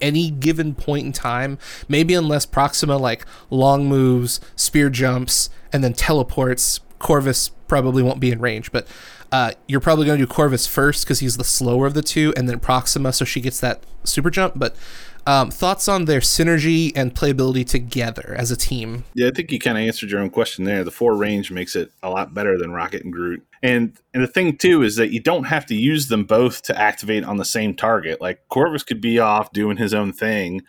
any given point in time. Maybe unless Proxima like long moves, spear jumps, and then teleports. Corvus probably won't be in range, but uh, you're probably going to do Corvus first because he's the slower of the two, and then Proxima so she gets that super jump. But um, thoughts on their synergy and playability together as a team? Yeah, I think you kind of answered your own question there. The four range makes it a lot better than Rocket and Groot. And and the thing too is that you don't have to use them both to activate on the same target. Like Corvus could be off doing his own thing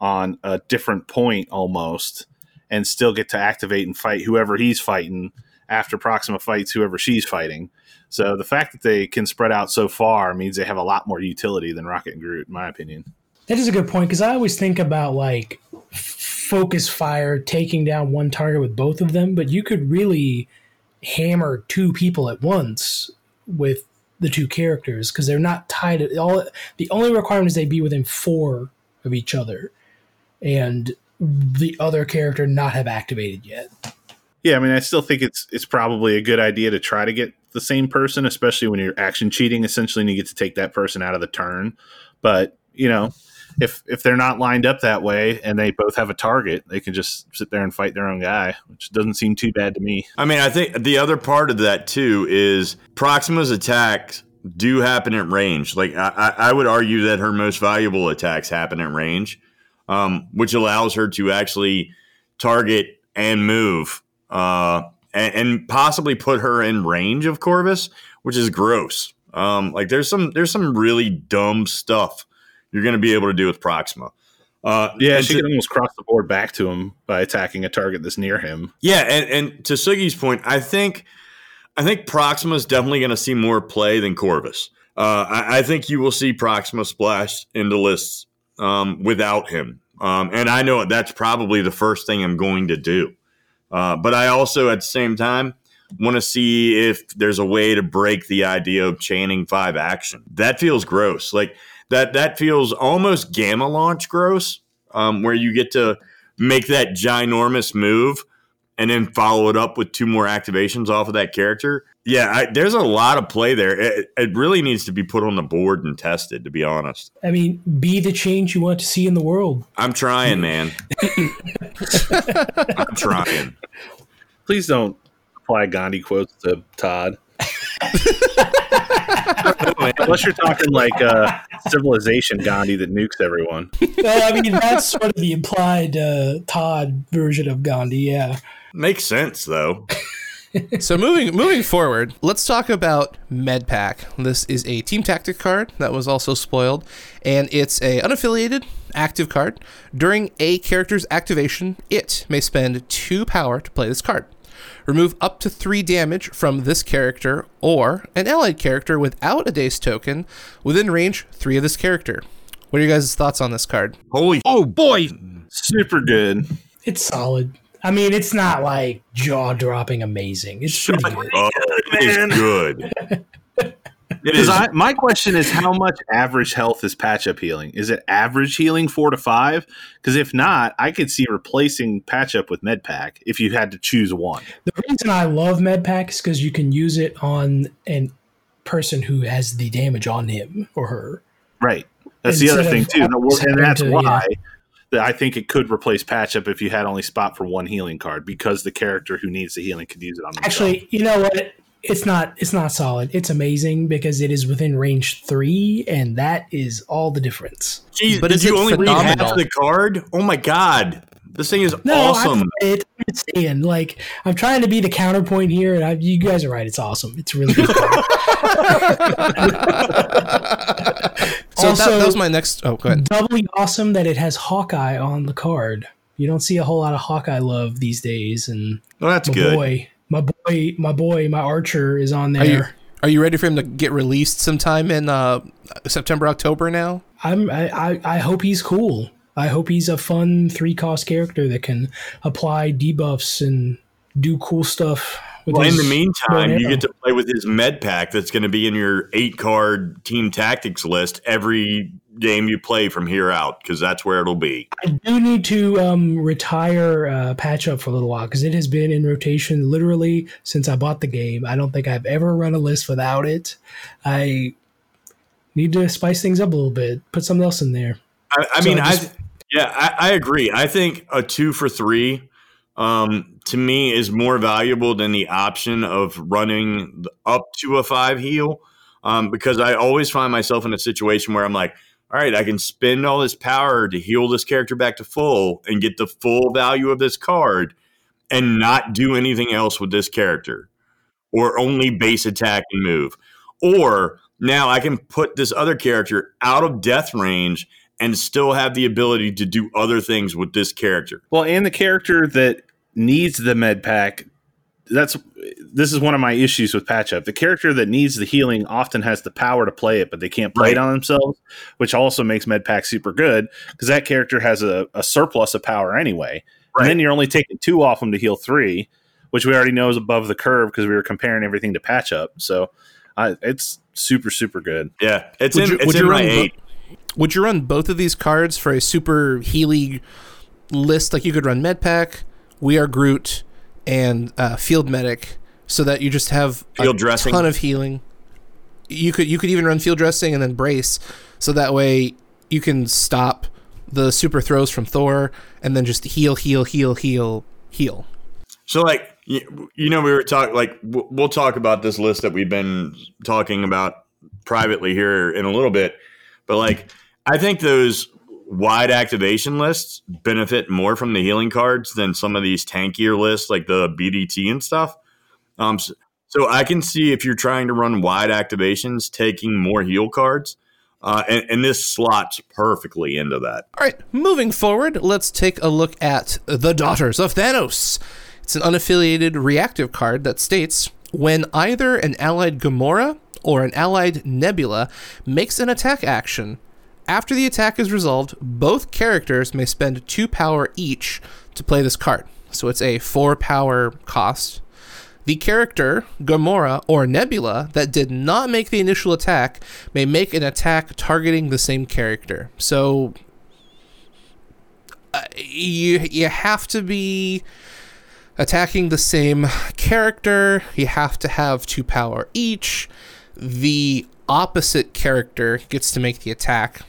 on a different point almost and still get to activate and fight whoever he's fighting after Proxima fights whoever she's fighting. So the fact that they can spread out so far means they have a lot more utility than Rocket and Groot, in my opinion. That is a good point because I always think about like focus fire taking down one target with both of them, but you could really hammer two people at once with the two characters because they're not tied. At all the only requirement is they be within four of each other, and the other character not have activated yet. Yeah, I mean, I still think it's it's probably a good idea to try to get the same person, especially when you're action cheating. Essentially, and you get to take that person out of the turn. But you know, if if they're not lined up that way and they both have a target, they can just sit there and fight their own guy, which doesn't seem too bad to me. I mean, I think the other part of that too is Proxima's attacks do happen at range. Like I, I would argue that her most valuable attacks happen at range, um, which allows her to actually target and move, uh, and, and possibly put her in range of Corvus, which is gross. Um, like there's some there's some really dumb stuff you're going to be able to do with Proxima. Uh, yeah, she to, can almost cross the board back to him by attacking a target that's near him. Yeah, and, and to Sugi's point, I think I think Proxima is definitely going to see more play than Corvus. Uh, I, I, think you will see Proxima splashed into lists um, without him, um, and I know that's probably the first thing I'm going to do. Uh, but I also, at the same time, want to see if there's a way to break the idea of chaining five action. That feels gross. Like that that feels almost gamma launch gross, um, where you get to make that ginormous move and then follow it up with two more activations off of that character. Yeah, I, there's a lot of play there. It, it, really needs to be put on the board and tested, to be honest. I mean, be the change you want to see in the world. I'm trying, man. I'm trying. Please don't apply Gandhi quotes to Todd. Unless you're talking like uh, civilization Gandhi that nukes everyone. Well, I mean, that's sort of the implied uh, Todd version of Gandhi, yeah. Makes sense, though. so moving moving forward, let's talk about MedPack. This is a team tactic card that was also spoiled, and it's a unaffiliated active card. During a character's activation, it may spend two power to play this card. Remove up to three damage from this character or an allied character without a Daze token within range three of this character. What are you guys' thoughts on this card? Holy oh boy, super good. It's solid. I mean, it's not like jaw dropping amazing. It's pretty oh, good. Oh, it is good. Because my question is, how much average health is patch up healing? Is it average healing four to five? Because if not, I could see replacing patch up with MedPack if you had to choose one. The reason I love MedPack is because you can use it on a person who has the damage on him or her. Right. That's Instead the other thing too, and that's to, why. Yeah. That I think it could replace patch up if you had only spot for one healing card because the character who needs the healing could use it on. Themselves. Actually, you know what? it's not it's not solid. It's amazing because it is within range three, and that is all the difference. Jeez, but did you only phenomenal? read half the card? Oh my god, this thing is no, awesome. It, saying like I'm trying to be the counterpoint here, and I, you guys are right. It's awesome. It's really good. so also, that, that was my next. Oh, go ahead. Doubly awesome that it has Hawkeye on the card. You don't see a whole lot of Hawkeye love these days, and well, that's good. Boy, my boy, my boy, my Archer is on there. Are you, Are you ready for him to get released sometime in uh, September, October now? I'm I, I, I hope he's cool. I hope he's a fun three cost character that can apply debuffs and do cool stuff. with Well, in the meantime, you get to play with his med pack that's going to be in your eight card team tactics list every game you play from here out because that's where it'll be. I do need to um, retire uh, patch up for a little while because it has been in rotation literally since I bought the game. I don't think I've ever run a list without it. I need to spice things up a little bit, put something else in there. I, I So mean, I I, just- yeah, I, I agree. I think a two for three um, to me is more valuable than the option of running up to a five heal um, because I always find myself in a situation where I'm like, all right, I can spend all this power to heal this character back to full and get the full value of this card and not do anything else with this character or only base attack and move. Or now I can put this other character out of death range and still have the ability to do other things with this character. Well, and the character that needs the med pack. That's this is one of my issues with patch up. The character that needs the healing often has the power to play it, but they can't play it on themselves, which also makes med pack super good because that character has a, a surplus of power anyway. Right. And then you're only taking two off them to heal three, which we already know is above the curve because we were comparing everything to patch up. So uh, it's super super good. Yeah, it's Would in, you- it's would in you my run eight. Would you run both of these cards for a super Healy list? Like you could run Medpack, We Are Groot, and uh, Field Medic, so that you just have Field a dressing. ton of healing. You could you could even run field dressing and then brace, so that way you can stop the super throws from Thor and then just heal, heal, heal, heal, heal. So, like, you, you know, we were talking, like, we'll talk about this list that we've been talking about privately here in a little bit. But, like, I think those wide activation lists benefit more from the healing cards than some of these tankier lists, like the BDT and stuff. Um, so, so I can see if you're trying to run wide activations, taking more heal cards. Uh, and, and this slots perfectly into that. All right, moving forward, let's take a look at the Daughters of Thanos. It's an unaffiliated reactive card that states when either an allied Gamora or an allied Nebula makes an attack action, after the attack is resolved, both characters may spend two power each to play this card. So it's a four power cost. The character, Gamora or Nebula, that did not make the initial attack may make an attack targeting the same character. So uh, you you have to be attacking the same character. You have to have two power each. The opposite character gets to make the attack.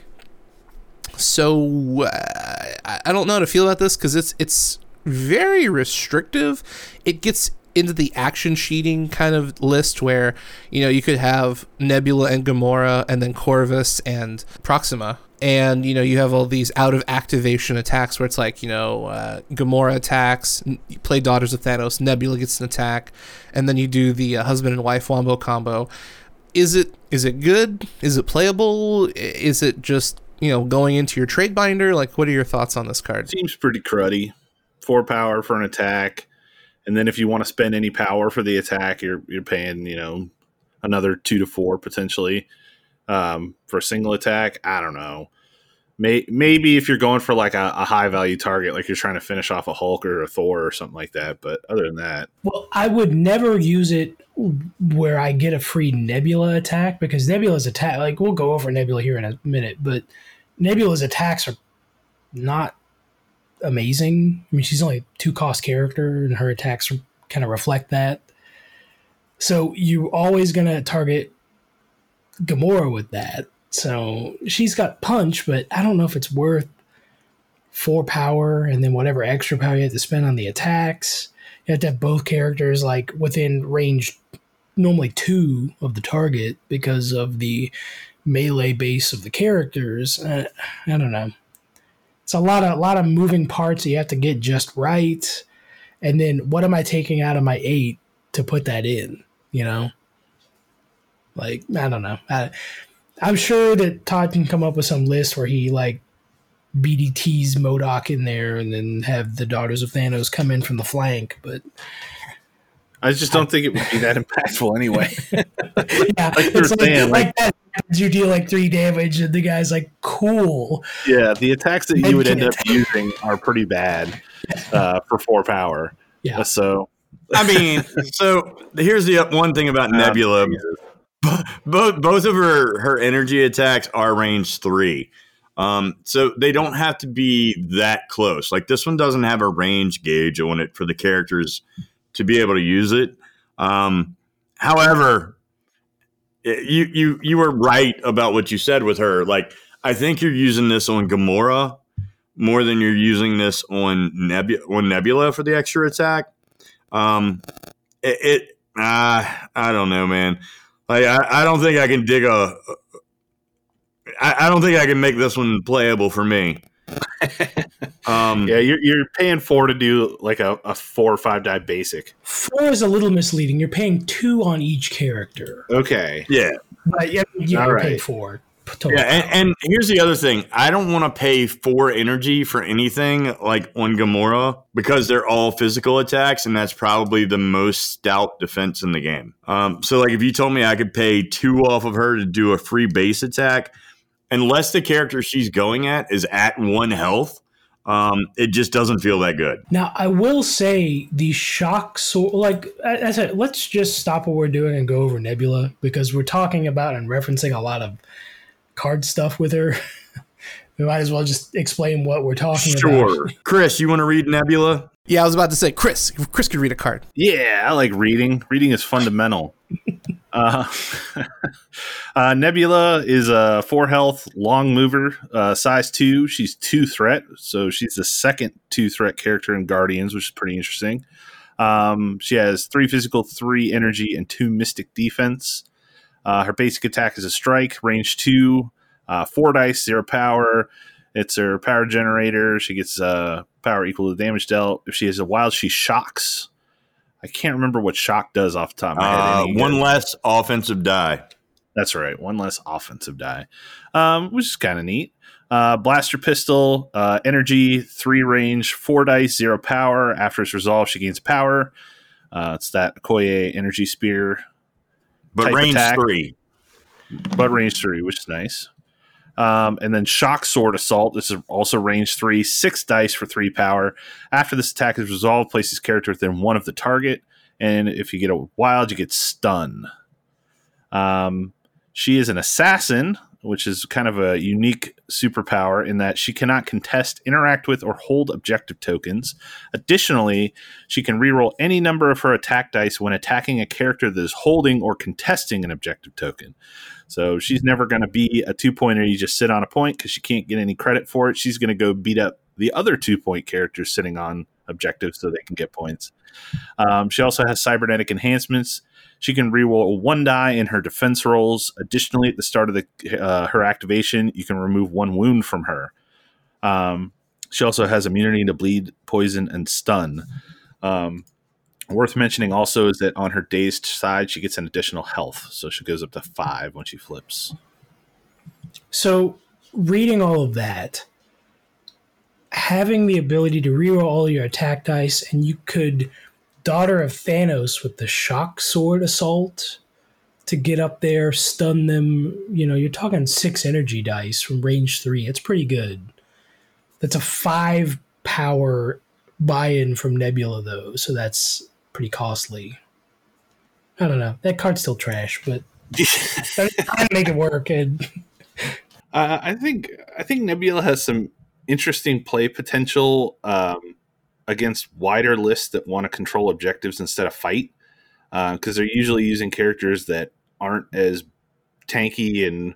So uh, I don't know how to feel about this because it's it's very restrictive. It gets into the action cheating kind of list where you know you could have Nebula and Gamora and then Corvus and Proxima and you know you have all these out of activation attacks where it's like you know uh, Gamora attacks you play Daughters of Thanos Nebula gets an attack and then you do the uh, husband and wife wombo combo is it is it good is it playable is it just you know going into your trade binder like what are your thoughts on this card Seems pretty cruddy. Four power for an attack, and then if you want to spend any power for the attack, you're you're paying you know another two to four potentially um, for a single attack. I don't know. May, maybe if you're going for like a, a high value target, like you're trying to finish off a Hulk or a Thor or something like that. But other than that, Well, I would never use it where I get a free Nebula attack because Nebula's attack, like we'll go over Nebula here in a minute, but Nebula's attacks are not amazing. I mean, she's only two cost character, and her attacks kind of reflect that. So you're always gonna target Gamora with that. So she's got punch, but I don't know if it's worth four power and then whatever extra power you have to spend on the attacks. You have to have both characters like within range, normally two of the target because of the melee base of the characters. Uh, I don't know. It's a lot of a lot of moving parts you have to get just right. And then what am I taking out of my eight to put that in? You know, like I don't know. I, I'm sure that Todd can come up with some list where he like BDT's MODOK in there and then have the Daughters of Thanos come in from the flank. But I just don't think it would be that impactful anyway. yeah, Like you it's like, saying, like that. You deal like three damage, and the guy's like, "Cool." yeah, the attacks that you would end can up using are pretty bad uh, for four power. Yeah. So I mean, so here's the one thing about Nebula. both both of her her energy attacks are range three. Um, so they don't have to be that close. Like this one doesn't have a range gauge on it for the characters to be able to use it. Um, however, you you you were right about what you said with her. Like I think you're using this on Gamora more than you're using this on Nebula on Nebula for the extra attack. Um, it, it uh, I don't know, man. Like I, I don't think I can dig a. I, I don't think I can make this one playable for me. Um, yeah, you're, you're paying four to do like a, a four or five die basic. Four is a little misleading. You're paying two on each character, Okay. yeah, but yeah, you're right. paying four. Total. yeah, and, and here's the other thing: I don't want to pay four energy for anything like on Gamora because they're all physical attacks, and that's probably the most stout defense in the game. Um, so, like, if you told me I could pay two off of her to do a free base attack, unless the character she's going at is at one health, um, it just doesn't feel that good. Now, I will say the shock sword, like I I said, let's just stop what we're doing and go over Nebula because we're talking about and referencing a lot of card stuff with her. we might as well just explain what we're talking about. Sure, Chris, you want to read Nebula? Yeah, I was about to say, Chris. Chris could read a card. Yeah, I like reading. Reading is fundamental. Uh, uh, Nebula is a four health long mover, uh, size two. She's two threat, so she's the second two threat character in Guardians, which is pretty interesting. Um, she has three physical, three energy, and two mystic defense. Uh, her basic attack is a strike, range two, uh, four dice, zero power. It's her power generator. She gets uh, power equal to the damage dealt. If she has a wild, she shocks. I can't remember what shock does off the top of my head. Uh, one less offensive die. That's right. One less offensive die, um, which is kind of neat. Uh, blaster pistol, uh, energy, three range, four dice, zero power. After it's resolved, she gains power. Uh, it's that Okoye energy spear, But range attack. three. but range three, which is nice. Um, and then shock sword assault. This is also range three, six dice for three power. After this attack is resolved, place this character within one of the target, and if you get a wild, you get stun. Um, she is an assassin, which is kind of a unique superpower in that she cannot contest, interact with, or hold objective tokens. Additionally, she can reroll any number of her attack dice when attacking a character that is holding or contesting an objective token. So she's never going to be a two pointer. You just sit on a point because she can't get any credit for it. She's going to go beat up the other two point characters sitting on objectives so they can get points. Um, she also has cybernetic enhancements. She can reroll one die in her defense rolls. Additionally, at the start of the uh, her activation, you can remove one wound from her. Um, she also has immunity to bleed, poison, and stun. Um, worth mentioning also is that on her dazed side, she gets an additional health, so she goes up to five when she flips. So, reading all of that, having the ability to reroll all your attack dice, and you could Daughter of Thanos with the shock sword assault to get up there, stun them. You know, you're talking six energy dice from range three. It's pretty good. That's a five power buy in from Nebula, though, so that's pretty costly. I don't know. That card's still trash, but I make it work. And Uh, I think I think Nebula has some interesting play potential um, against wider lists that want to control objectives instead of fight, because they're usually using characters that aren't as tanky and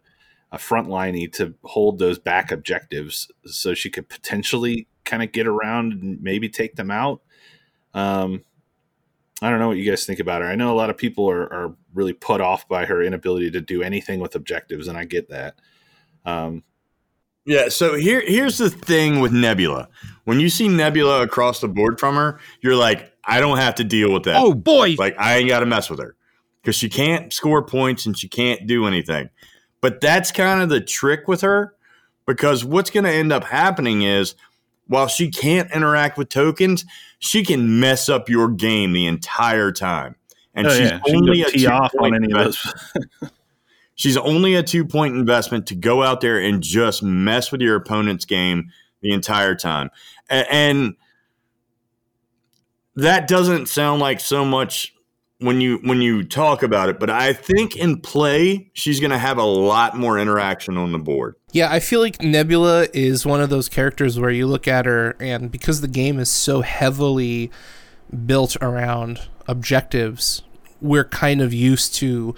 uh, frontliney to hold those back objectives. So she could potentially kind of get around and maybe take them out. Um, I don't know what you guys think about her. I know a lot of people are, are really put off by her inability to do anything with objectives, and I get that. Um, Yeah, so here here's the thing with Nebula. When you see Nebula across the board from her, you're like, I don't have to deal with that. Oh boy. Like I ain't got to mess with her because she can't score points and she can't do anything. But that's kind of the trick with her because what's going to end up happening is while she can't interact with tokens, she can mess up your game the entire time. And Oh, she's yeah. Only go a tee off on any of those. She's only a two point investment to go out there and just mess with your opponent's game the entire time. And that doesn't sound like so much when you when you talk about it, but I think in play she's going to have a lot more interaction on the board. Yeah, I feel like Nebula is one of those characters where you look at her, and because the game is so heavily built around objectives, we're kind of used to,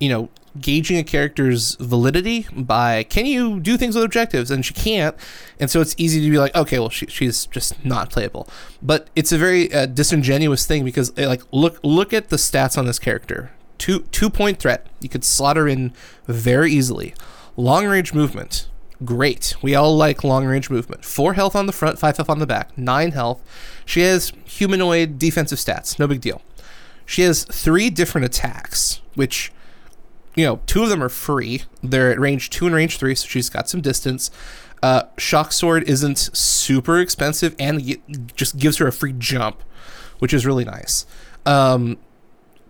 you know, gauging a character's validity by can you do things with objectives, and she can't, and so it's easy to be like, okay, well, she, she's just not playable. But it's a very uh, disingenuous thing because, uh, like, look look at the stats on this character. Two two point threat. You could slot her in very easily. Long range movement. Great. We all like long range movement. Four health on the front, five health on the back, nine health. She has humanoid defensive stats. No big deal. She has three different attacks, which, you know, two of them are free. They're at range two and range three, so she's got some distance. Uh, Shock Sword isn't super expensive and just gives her a free jump, which is really nice. Um,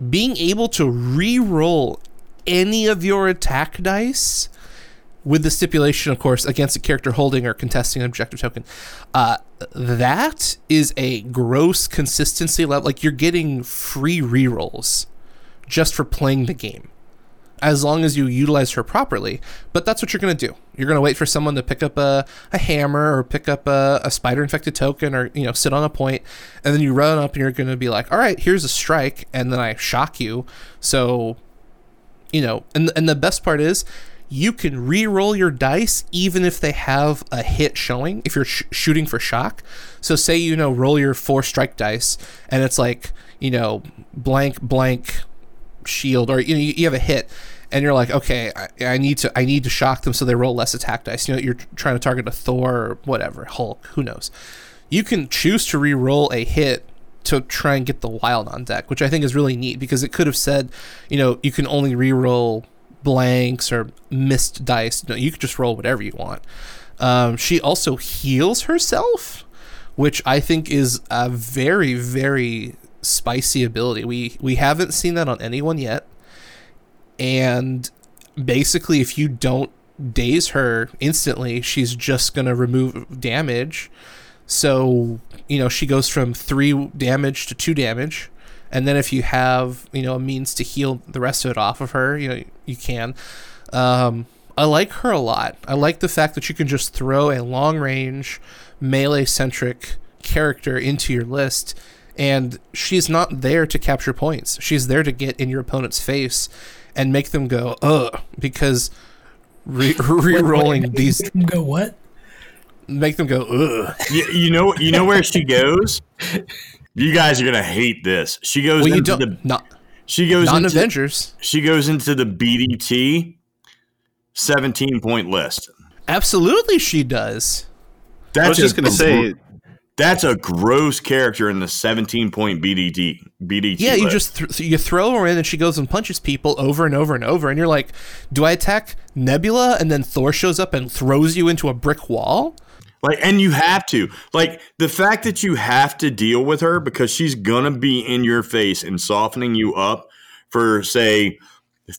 being able to re-roll any of your attack dice with the stipulation, of course, against a character holding or contesting an objective token. Uh, that is a gross consistency level. Like you're getting free rerolls just for playing the game, as long as you utilize her properly. But that's what you're going to do. You're going to wait for someone to pick up a, a hammer or pick up a, a spider infected token or you know sit on a point, and then you run up and you're going to be like, all right, here's a strike, and then I shock you. So you know, and and the best part is you can re-roll your dice even if they have a hit showing if you're sh- shooting for shock. So say you know roll your four strike dice and it's like you know blank blank shield or you know you, you have a hit and you're like okay I, I need to I need to shock them so they roll less attack dice. You know you're trying to target a Thor or whatever Hulk who knows. You can choose to re-roll a hit to try and get the wild on deck, which I think is really neat because it could have said, you know, you can only re-roll blanks or missed dice. No, you could just roll whatever you want. Um, she also heals herself, which I think is a very, very spicy ability. We we haven't seen that on anyone yet. And basically, if you don't daze her instantly, she's just gonna remove damage. So, you know, she goes from three damage to two damage. And then if you have, you know, a means to heal the rest of it off of her, you know, you can. Um, I like her a lot. I like the fact that you can just throw a long range, melee centric character into your list. And she's not there to capture points. She's there to get in your opponent's face and make them go, ugh, because re- rolling these Go what? make them go ugh. You, you know you know where she goes? You guys are going to hate this. She goes Well, you into don't the not she goes not into Avengers. she goes into the BDT 17 point list. Absolutely, she does. That's I was just a going to say, That's a gross character in the 17 point BDT. BDT. Yeah, you list. just th- you throw her in, and she goes and punches people over and over and over, and you're like, "Do I attack Nebula?" And then Thor shows up and throws you into a brick wall. like, and you have to like the fact that you have to deal with her because she's gonna be in your face and softening you up for say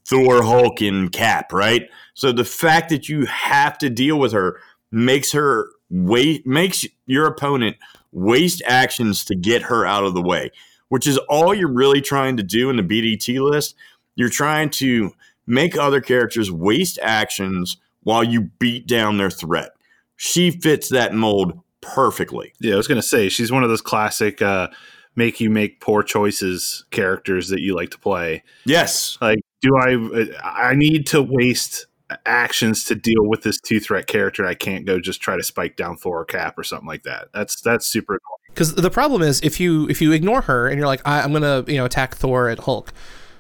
Thor, Hulk, and Cap, right? So the fact that you have to deal with her makes her wait makes your opponent waste actions to get her out of the way, which is all you're really trying to do in the BDT list. You're trying to make other characters waste actions while you beat down their threat. She fits that mold perfectly. yeah, I was going to say, she's one of those classic uh, make you make poor choices characters that you like to play. Yes. Like, do I, I need to waste actions to deal with this two threat character. I can't go just try to spike down Thor or Cap or something like that. That's, that's super annoying. Because the problem is, if you if you ignore her and you're like, I, "I'm gonna you know attack Thor and Hulk,"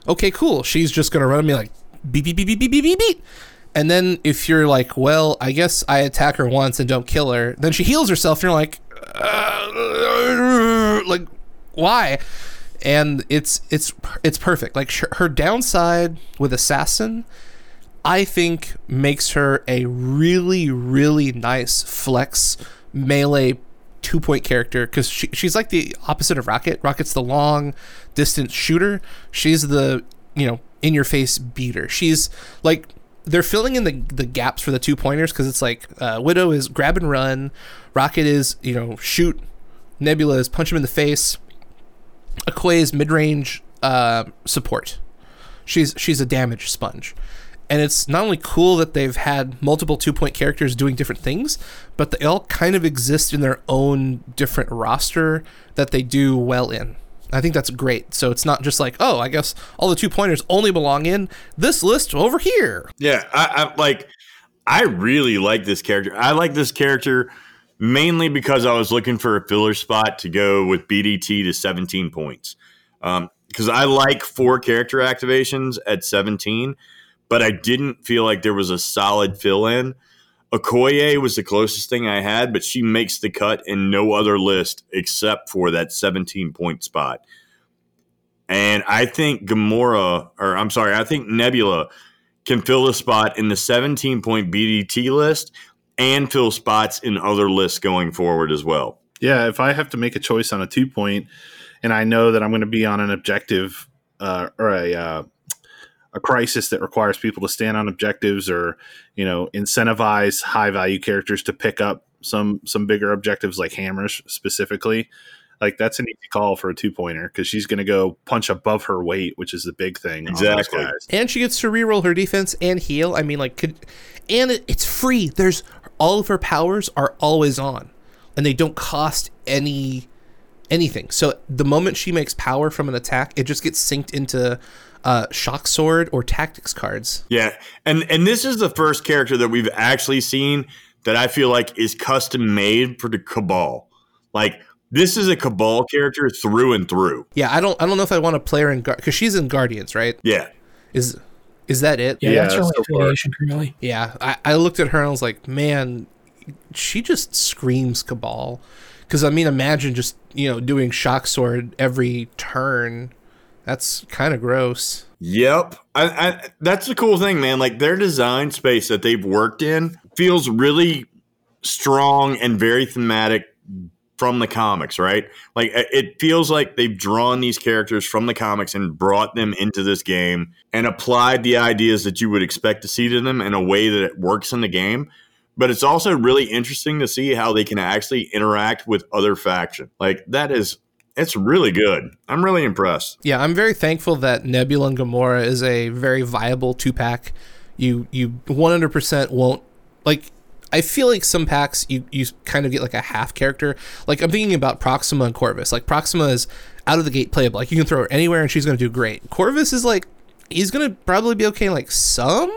okay, cool. She's just gonna run at me like beep beep beep beep beep beep beep beep. And then if you're like, well, I guess I attack her once and don't kill her, then she heals herself, and you're like, uh, like, why? And it's it's it's perfect. Like her downside with assassin, I think makes her a really really nice flex melee two point character because she, she's like the opposite of Rocket. Rocket's the long distance shooter. She's the you know in your face beater. She's like they're filling in the the gaps for the two pointers because it's like uh, Widow is grab and run, Rocket is you know shoot, Nebula is punch him in the face, Okoye is mid range uh, support. She's she's a damage sponge. And it's not only cool that they've had multiple two point characters doing different things, but they all kind of exist in their own different roster that they do well in. I think that's great. So it's not just like, oh, I guess all the two pointers only belong in this list over here. Yeah, I, I like. I really like this character. I like this character mainly because I was looking for a filler spot to go with BDT to 17 points. Because um, I like four character activations at 17, but I didn't feel like there was a solid fill in. Okoye was the closest thing I had, but she makes the cut in no other list except for that 17 point spot. And I think Gamora, or I'm sorry, I think Nebula can fill a spot in the 17 point BDT list and fill spots in other lists going forward as well. Yeah, if I have to make a choice on a two point, and I know that I'm going to be on an objective uh, or a uh, a crisis that requires people to stand on objectives or you know incentivize high value characters to pick up some some bigger objectives like hammers specifically like that's an easy call for a two pointer because she's going to go punch above her weight which is the big thing exactly. and she gets to reroll her defense and heal. I mean like could and it's free. There's all of her powers are always on and they don't cost any anything. So the moment she makes power from an attack it just gets synced into uh, shock sword or tactics cards. Yeah, and and this is the first character that we've actually seen that I feel like is custom made for the Cabal. Like this is a Cabal character through and through. Yeah, I don't I don't know if I want to play her in because she's in Guardians, right? Yeah. Is is that it? Yeah, yeah that's her only so affiliation currently. Yeah, I, I looked at her and I was like, man, she just screams Cabal. Because I mean, imagine just you know doing shock sword every turn that's kind of gross. Yep. I, I, that's the cool thing, man. Like their design space that they've worked in feels really strong and very thematic from the comics, right? Like it feels like they've drawn these characters from the comics and brought them into this game and applied the ideas that you would expect to see to them in a way that it works in the game. But it's also really interesting to see how they can actually interact with other faction. Like that is it's really good. I'm really impressed. Yeah, I'm very thankful that Nebula and Gamora is a very viable two pack. You you 100% won't like. I feel like some packs you you kind of get like a half character. Like I'm thinking about Proxima and Corvus. Like Proxima is out of the gate playable. Like you can throw her anywhere and she's to do great. Corvus is like he's to probably be okay in like some,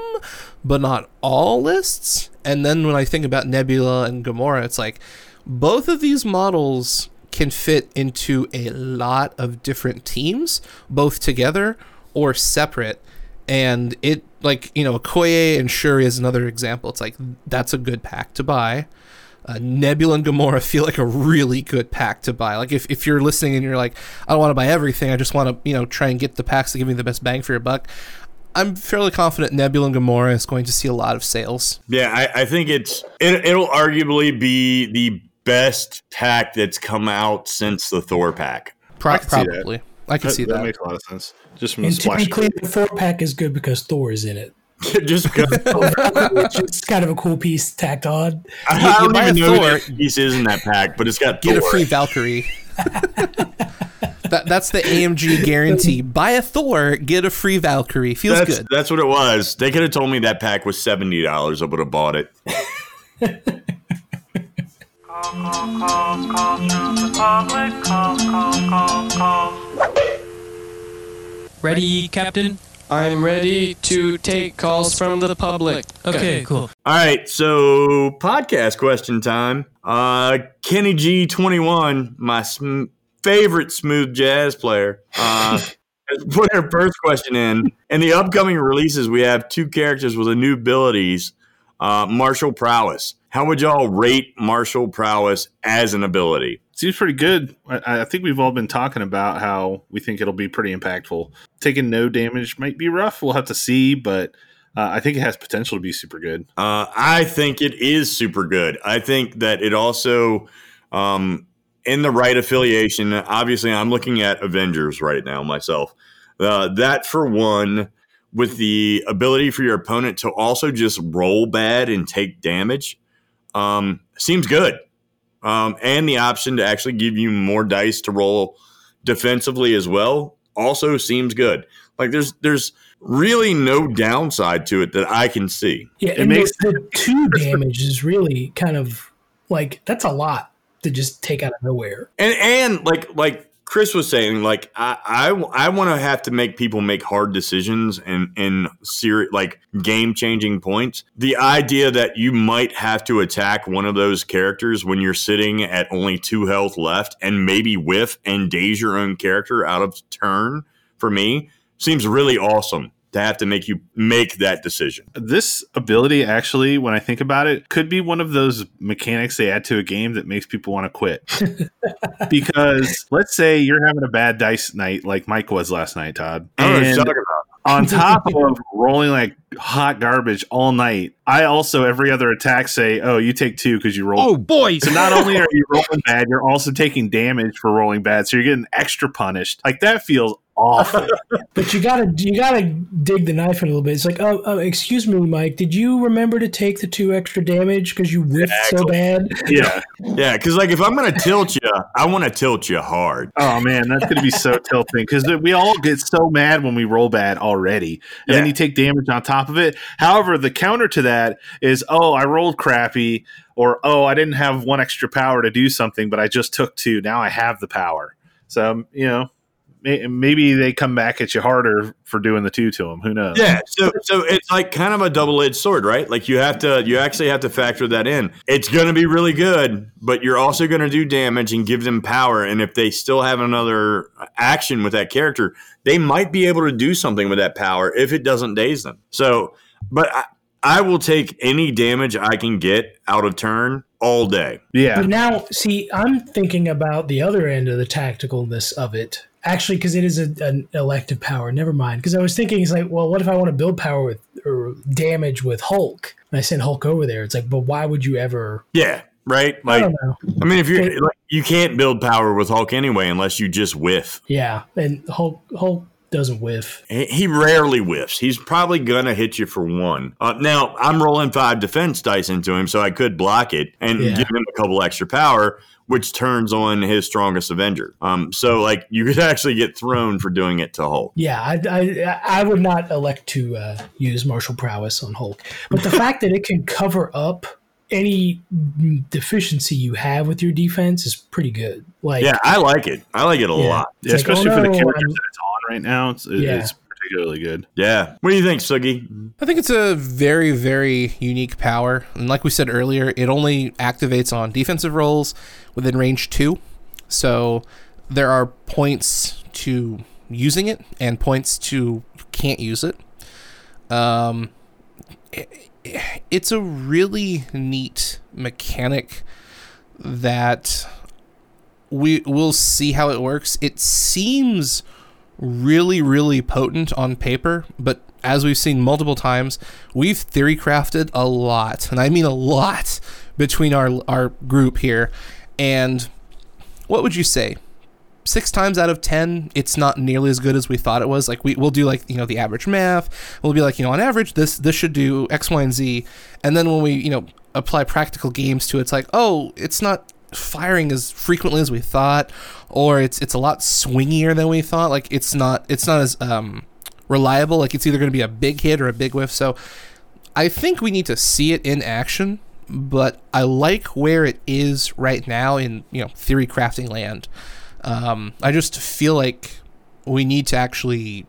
but not all lists. And then when I think about Nebula and Gamora, it's like both of these models can fit into a lot of different teams, both together or separate. And it, like, you know, Okoye and Shuri is another example. It's like, that's a good pack to buy. Uh, Nebula and Gamora feel like a really good pack to buy. Like, if, if you're listening and you're like, I don't want to buy everything, I just want to, you know, try and get the packs that give me the best bang for your buck. I'm fairly confident Nebula and Gamora is going to see a lot of sales. Yeah, I, I think it's it, it'll arguably be the best pack that's come out since the Thor pack. Pro- I probably. I can that, see that. That makes a lot of sense. Just from and the splash. Technically, the Thor pack is good because Thor is in it. just because it's kind of a cool piece tacked on. I, I don't even know Thor, that piece is in that pack, but it's got get Thor. a free Valkyrie. that, that's the AMG guarantee. Buy a Thor, get a free Valkyrie. Feels that's, good. That's what it was. They could have told me that pack was seventy dollars. I would have bought it. Ready, Captain? I'm ready to take calls from the public. Okay, cool. All right, so podcast question time. Uh, Kenny G21, my sm- favorite smooth jazz player, uh, put our first question in. In the upcoming releases, we have two characters with a new abilities uh, martial prowess. How would y'all rate martial prowess as an ability? Seems pretty good. I, I, think we've all been talking about how we think it'll be pretty impactful. Taking no damage might be rough. We'll have to see, but uh, I think it has potential to be super good. Uh, I think it is super good. I think that it also um, in the right affiliation. Obviously, I'm looking at Avengers right now myself. Uh, that for one, with the ability for your opponent to also just roll bad and take damage, um, seems good. Um, and the option to actually give you more dice to roll defensively as well also seems good. Like there's there's really no downside to it that I can see. Yeah, It and makes- the, the two damage is really kind of like that's a lot to just take out of nowhere. And and like like Chris was saying, like I I, I want to have to make people make hard decisions and in serious like game changing points. The idea that you might have to attack one of those characters when you're sitting at only two health left and maybe whiff and daze your own character out of turn for me seems really awesome to have to make you make that decision. this ability actually when i think about it could be one of those mechanics they add to a game that makes people want to quit because let's say you're having a bad dice night like mike was last night todd I don't know what and you're talking about. on top of rolling like hot garbage all night i also every other attack say oh you take two because you rolled Oh, boy! so not only are you rolling bad you're also taking damage for rolling bad so you're getting extra punished like that feels awful But you gotta you gotta dig the knife in a little bit. It's like, oh, oh excuse me, Mike. Did you remember to take the two extra damage because you whiffed so bad? yeah Yeah, because like if I'm gonna tilt you, I want to tilt you hard. Oh man, that's gonna be so tilting because we all get so mad when we roll bad already, and then you take damage on top of it. However, the counter to that is, oh, I rolled crappy, or oh, I didn't have one extra power to do something, but I just took two. Now I have the power. So um, you know, may- maybe they come back at you harder for doing the two to them. Who knows? Yeah, so so it's like kind of a double edged sword, right? Like you have to you actually have to factor that in. It's going to be really good, but you're also going to do damage and give them power. And if they still have another action with that character, they might be able to do something with that power if it doesn't daze them. So, but I, I will take any damage I can get out of turn all day. yeah. But now, see, I'm thinking about the other end of the tacticalness of it. Actually, because it is a, an elective power. Never mind. Because I was thinking, it's like, well, what if I want to build power with or damage with Hulk? And I send Hulk over there. It's like, but why would you ever? Yeah, right. I Like don't know. I mean, if you're like, you can't build power with Hulk anyway unless you just whiff. Yeah, and Hulk Hulk doesn't whiff. He he rarely whiffs. He's probably gonna hit you for one. Uh, now I'm rolling five defense dice into him, so I could block it and Yeah. give him a couple extra power, which turns on his strongest Avenger. Um, so like you could actually get thrown for doing it to Hulk. Yeah, I, I, I would not elect to uh, use martial prowess on Hulk, but the fact that it can cover up any deficiency you have with your defense is pretty good. Like, Yeah, I like it. I like it a Yeah. lot. Yeah, It's like, especially oh, for the characters I'm- that it's on right now. It's, it- Yeah. it's particularly good. Yeah. What do you think, Sugi? I think it's a very, very unique power. And like we said earlier, it only activates on defensive rolls within range two. So there are points to using it and points to can't use it. Um, it's a really neat mechanic that we will see how it works. It seems really, really potent on paper, but as we've seen multiple times, we've theory crafted a lot, and I mean a lot, between our our group here. And what would you say? Six times out of ten, it's not nearly as good as we thought it was. Like we, we'll do like you know the average math. We'll be like you know on average this this should do X, Y, and Z. And then when we you know apply practical games to it, it's like oh it's not firing as frequently as we thought, or it's it's a lot swingier than we thought. Like it's not it's not as um, reliable. Like it's either going to be a big hit or a big whiff. So I think we need to see it in action. But I like where it is right now in you know theory crafting land. Um, I just feel like we need to actually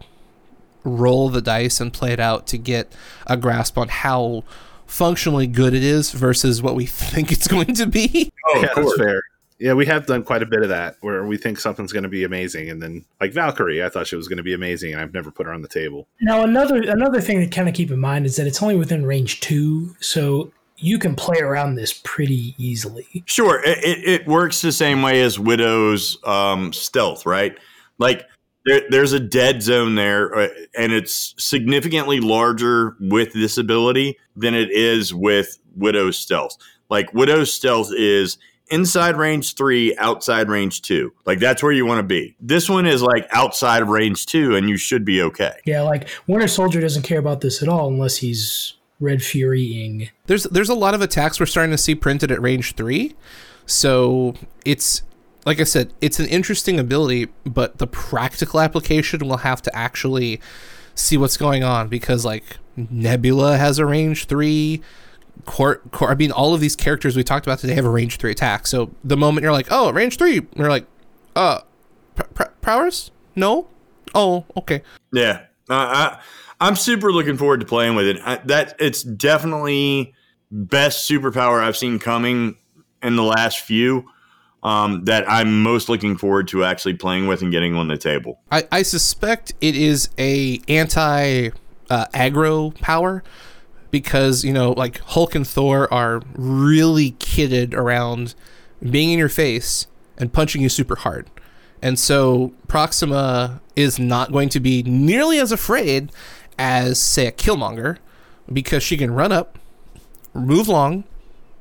roll the dice and play it out to get a grasp on how functionally good it is versus what we think it's going to be. Oh, yeah, that's fair. Yeah, we have done quite a bit of that where we think something's going to be amazing, and then like Valkyrie, I thought she was going to be amazing, and I've never put her on the table. Now another another thing to kind of keep in mind is that it's only within range two, so you can play around this pretty easily. Sure, it, it, it works the same way as Widow's um, stealth, right? Like there, there's a dead zone there, uh, and it's significantly larger with this ability than it is with Widow's stealth. Like Widow's stealth is inside range three, outside range two. Like that's where you want to be. This one is like outside of range two, and you should be okay. Yeah, like Winter Soldier doesn't care about this at all unless he's Red Furying. There's there's a lot of attacks we're starting to see printed at range three, so it's like I said, it's an interesting ability, but the practical application will have to actually see what's going on because like Nebula has a range three. Court, court, I mean, all of these characters we talked about today have a range three attack. So the moment you're like, oh, range three, you're like, uh, pr- pr- prowess? No. Oh, okay. Yeah, uh, I, I'm super looking forward to playing with it. I, that it's definitely best superpower I've seen coming in the last few. Um, that I'm most looking forward to actually playing with and getting on the table. I, I suspect it is a anti uh, aggro power because you know like Hulk and Thor are really kitted around being in your face and punching you super hard. And so Proxima is not going to be nearly as afraid as say a Killmonger because she can run up, move long,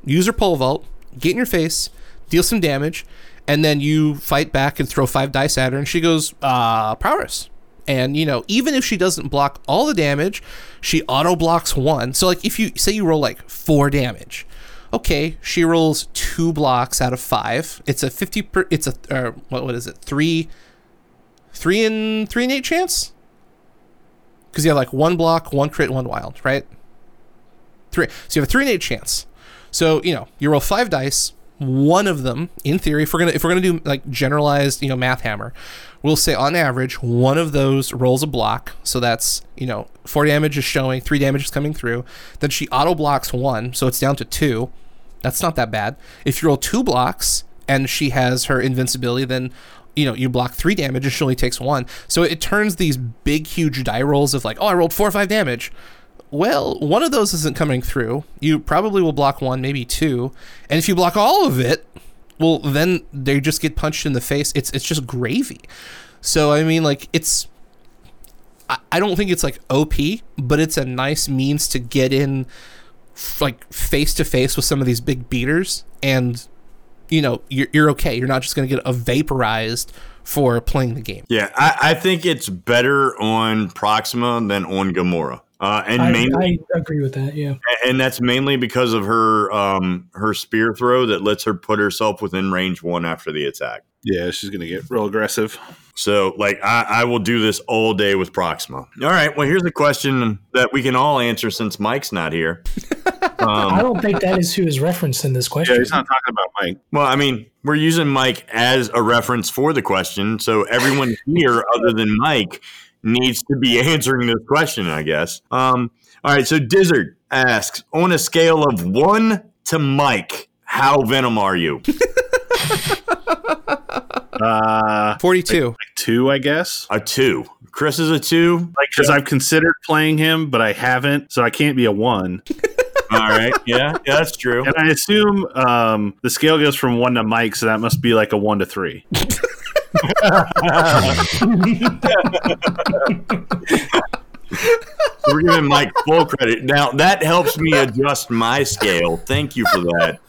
use her pole vault, get in your face, deal some damage, and then you fight back and throw five dice at her, and she goes, uh, prowess. And you know, even if she doesn't block all the damage, she auto blocks one. So like if you say you roll like four damage, okay, she rolls two blocks out of five. It's a fifty per. It's a uh, what what is it? Three, three and three and eight chance. Because you have like one block, one crit, one wild, right? Three. So you have a three and eight chance. So you know you roll five dice. One of them, in theory, if we're gonna if we're gonna do like generalized, you know, math hammer, we'll say on average one of those rolls a block. So that's you know four damage is showing, three damage is coming through. Then she auto blocks one, so it's down to two. That's not that bad. If you roll two blocks and she has her invincibility, then you know you block three damage and she only takes one. So it turns these big, huge die rolls of like, oh, I rolled four or five damage. Well, one of those isn't coming through. You probably will block one, maybe two, and if you block all of it, well, then they just get punched in the face. It's it's just gravy. So I mean, like it's. I, I don't think it's like OP, but it's a nice means to get in, like face to face with some of these big beaters, and you know you're you're okay. You're not just gonna get a vaporized for playing the game. Yeah, I, I think it's better on Proxima than on Gamora. Uh, and I, mainly, I agree with that. Yeah. and that's mainly because of her um, her spear throw that lets her put herself within range one after the attack. Yeah, she's gonna get real aggressive. So, like, I, I will do this all day with Proxima. All right. Well, here's a question that we can all answer since Mike's not here. I don't think that is who is referenced in this question. Yeah, he's not talking about Mike. Well, I mean, we're using Mike as a reference for the question, so everyone here other than Mike needs to be answering this question, I guess. Um, all right. So, Dizzard asks, on a scale of one to Mike, how venom are you? Uh, Forty-two. two, I guess. A two. Chris is a two. Like, because I've considered playing him, but I haven't, so I can't be a one. All right. Yeah, yeah, that's true. And I assume um, the scale goes from one to Mike, so that must be like a one to three. We're giving Mike full credit. Now that helps me adjust my scale. Thank you for that.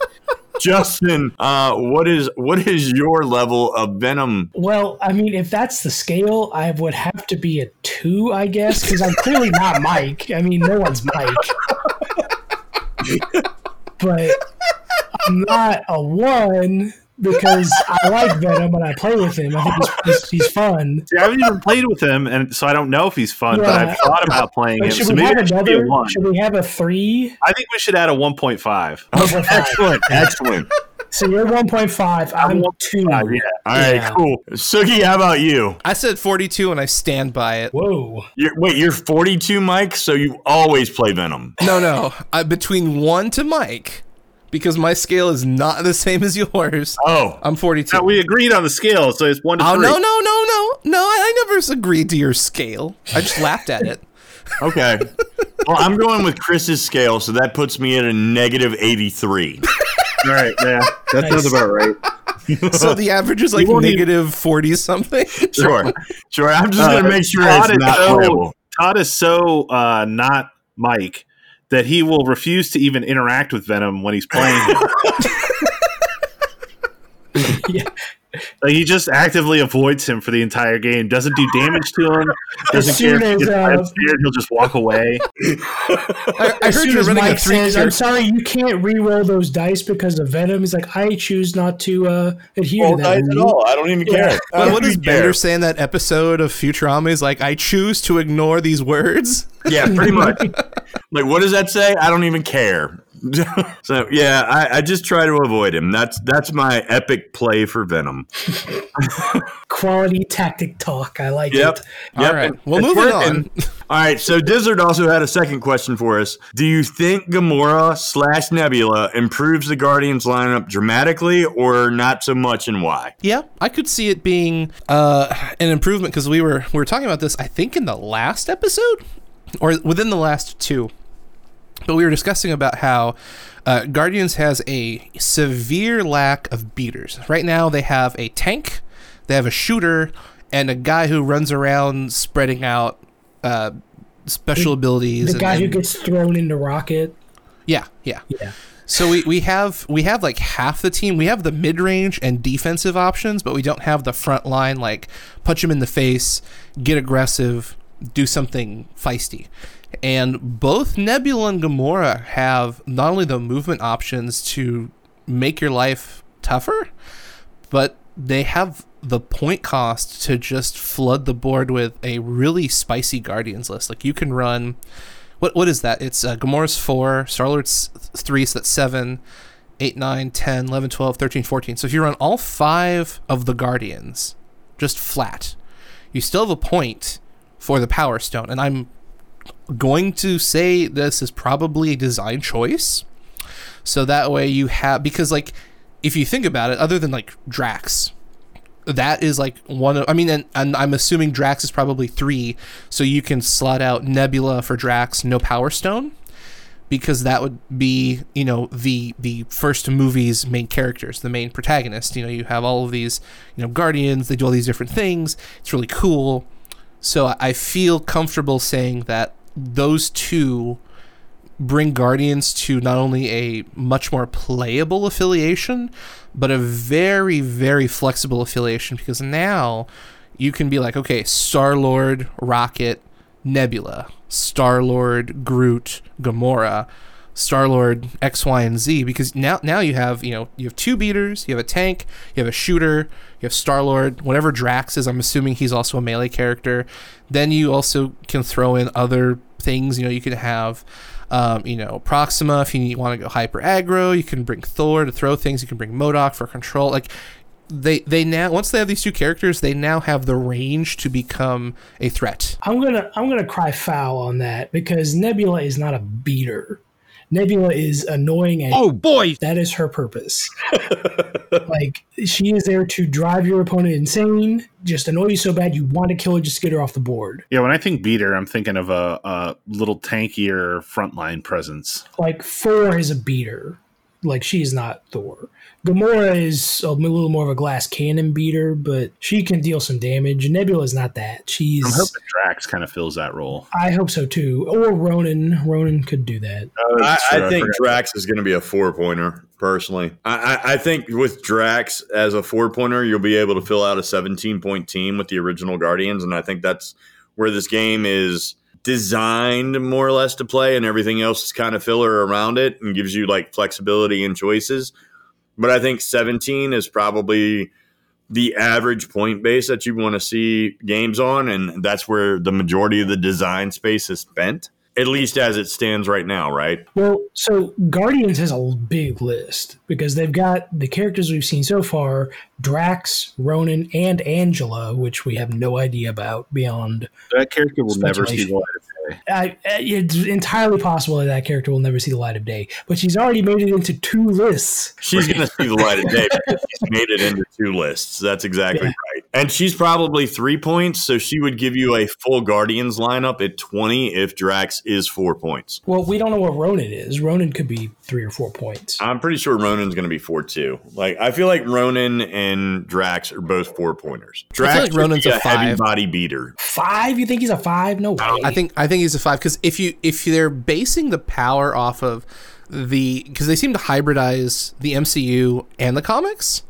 Justin, uh, what is what is your level of venom? Well, I mean, if that's the scale, I would have to be a two, I guess, because I'm clearly not Mike. I mean, no one's Mike. but I'm not a one because I like Venom and I play with him. I think he's, he's, he's fun. See, I haven't even played with him, and so I don't know if he's fun, but I've thought about playing him. Should So we maybe have it should be a another? one. Should we have a three? I think we should add a 1.5. Excellent, excellent. So you're 1.5. I'm two. Uh, yeah. All right, Yeah. cool. Sugi, how about you? I said forty-two, and I stand by it. Whoa. You're, wait, you're 42, Mike, so you always play Venom. No, no. I, between one to Mike, because my scale is not the same as yours. Oh, I'm 42. Now, we agreed on the scale, so it's one to oh three. no, no, no, no, no! I, I never agreed to your scale. I just laughed at it. okay. Well, I'm going with Chris's scale, so that puts me at a negative 83. All right, yeah. That Nice. sounds about right. So the average is like You even- negative 40 something. Sure, sure. I'm just Uh, going to make sure Todd it's is not so- playable. Todd is so uh, not Mike that he will refuse to even interact with Venom when he's playing him. yeah. Like he just actively avoids him for the entire game. Doesn't do damage to him. Doesn't care if he as, gets uh, five scared, he'll just walk away. I, I As heard soon you're as running a Mike three says, "I'm sorry, you can't re-roll those dice because of Venom," he's like, "I choose not to uh, adhere All to that." dice at all. I don't even Yeah. care. I What, don't what does. Bender say in that episode of Futurama? Is like, I choose to ignore these words. Yeah, pretty much. like, what does that say? I don't even care. so yeah, I, I just try to avoid him. That's that's my epic play for Venom. Quality tactic talk. I like Yep. it. All Yep, right. and Well, it's moving working. All right. So Dizzard also had a second question for us. Do you think Gamora slash Nebula improves the Guardians lineup dramatically, or not so much, and why? Yeah, I could see it being uh, an improvement because we were we were talking about this. I think in the last episode, or within the last two, but we were discussing about how uh, Guardians has a severe lack of beaters. Right now, they have a tank, they have a shooter, and a guy who runs around spreading out uh, special abilities. The and- guy who and- gets thrown into rocket. yeah, yeah. Yeah. So we, we have we have like half the team. We have the mid range and defensive options, but we don't have the front line like punch him in the face, get aggressive, do something feisty. And both Nebula and Gamora have not only the movement options to make your life tougher, but they have the point cost to just flood the board with a really spicy Guardians list. Like you can run what what is that? It's uh, Gamora's 4, Star-Lord's 3, so that's 7, 8, 9, 10, 11, 12, 13, 14. So if you run all 5 of the Guardians just flat, you still have a point for the Power Stone. And I'm going to say this is probably a design choice. So that way you have because like if you think about it, other than like Drax, that is like one of I mean and, and I'm assuming Drax is probably three, so you can slot out Nebula for Drax, no Power Stone. Because that would be, you know, the the first movie's main characters, the main protagonist. You know, you have all of these, you know, guardians. They do all these different things. It's really cool. So I- feel comfortable saying that those two bring Guardians to not only a much more playable affiliation, but a very, very flexible affiliation because now you can be like, okay, Star Lord, Rocket, Nebula, Star Lord, Groot, Gamora, Star Lord X, Y, and Z. Because now, now you have you know you have two beaters, you have a tank, you have a shooter, you have Star Lord. Whatever Drax is, I'm assuming he's also a melee character. Then you also can throw in other things. You know, you can have. Um, you know, Proxima, if you want to go hyper aggro, you can bring Thor to throw things. You can bring MODOK for control. Like, they they now once they have these two characters, they now have the range to become a threat. I'm gonna I'm gonna cry foul on that because Nebula is not a beater. Nebula is annoying and Oh boy! that is her purpose. like she is there to drive your opponent insane, just annoy you so bad you want to kill her just get her off the board. Yeah, when I think beater, I'm thinking of a, a little tankier frontline presence. Like Thor is a beater. Like she is not Thor. Gamora is a little more of a glass cannon beater, but she can deal some damage. Nebula is not that. She's I'm hoping Drax kind of fills that role. I hope so too. Or Ronan. Ronan could do that. I, I think forgot. Drax is going to be a four pointer. Personally, I, I, I think with Drax as a four pointer, you'll be able to fill out a 17 point team with the original Guardians, and I think that's where this game is designed more or less to play, and everything else is kind of filler around it and gives you like flexibility and choices. But I think 17 is probably the average point base that you want to see games on, and that's where the majority of the design space is spent, at least as it stands right now, right? Well, so Guardians has a big list because they've got the characters we've seen so far Drax, Ronan, and Angela, which we have no idea about beyond. That character will never see the light of day. I, it's entirely possible that that character will never see the light of day, but she's already made it into two lists. She's going to see the light of day because she's made it into two lists. That's exactly Yeah. right. And she's probably three points, so she would give you a full Guardians lineup at 20 if Drax is four points. Well, we don't know what Ronan is. Ronan could be three or four points. I'm pretty sure Ronan's going to be four too. Like I feel like Ronan and Drax are both four pointers. Drax like Ronan's a a heavy five. body beater. Five? You think he's a five? No way. I think I think he's a five because if you if they're basing the power off of the because they seem to hybridize the MCU and the comics.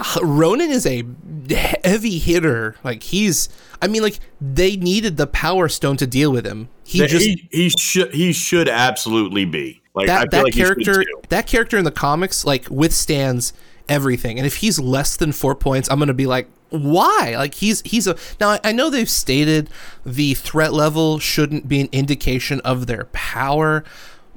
Ronan is a heavy hitter. Like he's, I mean, like they needed the Power Stone to deal with him. He He, just he should he should absolutely be like I that feel that like character that character in the comics like withstands everything. And if he's less than four points, I'm gonna be like, why? Like he's he's a now I know they've stated the threat level shouldn't be an indication of their power,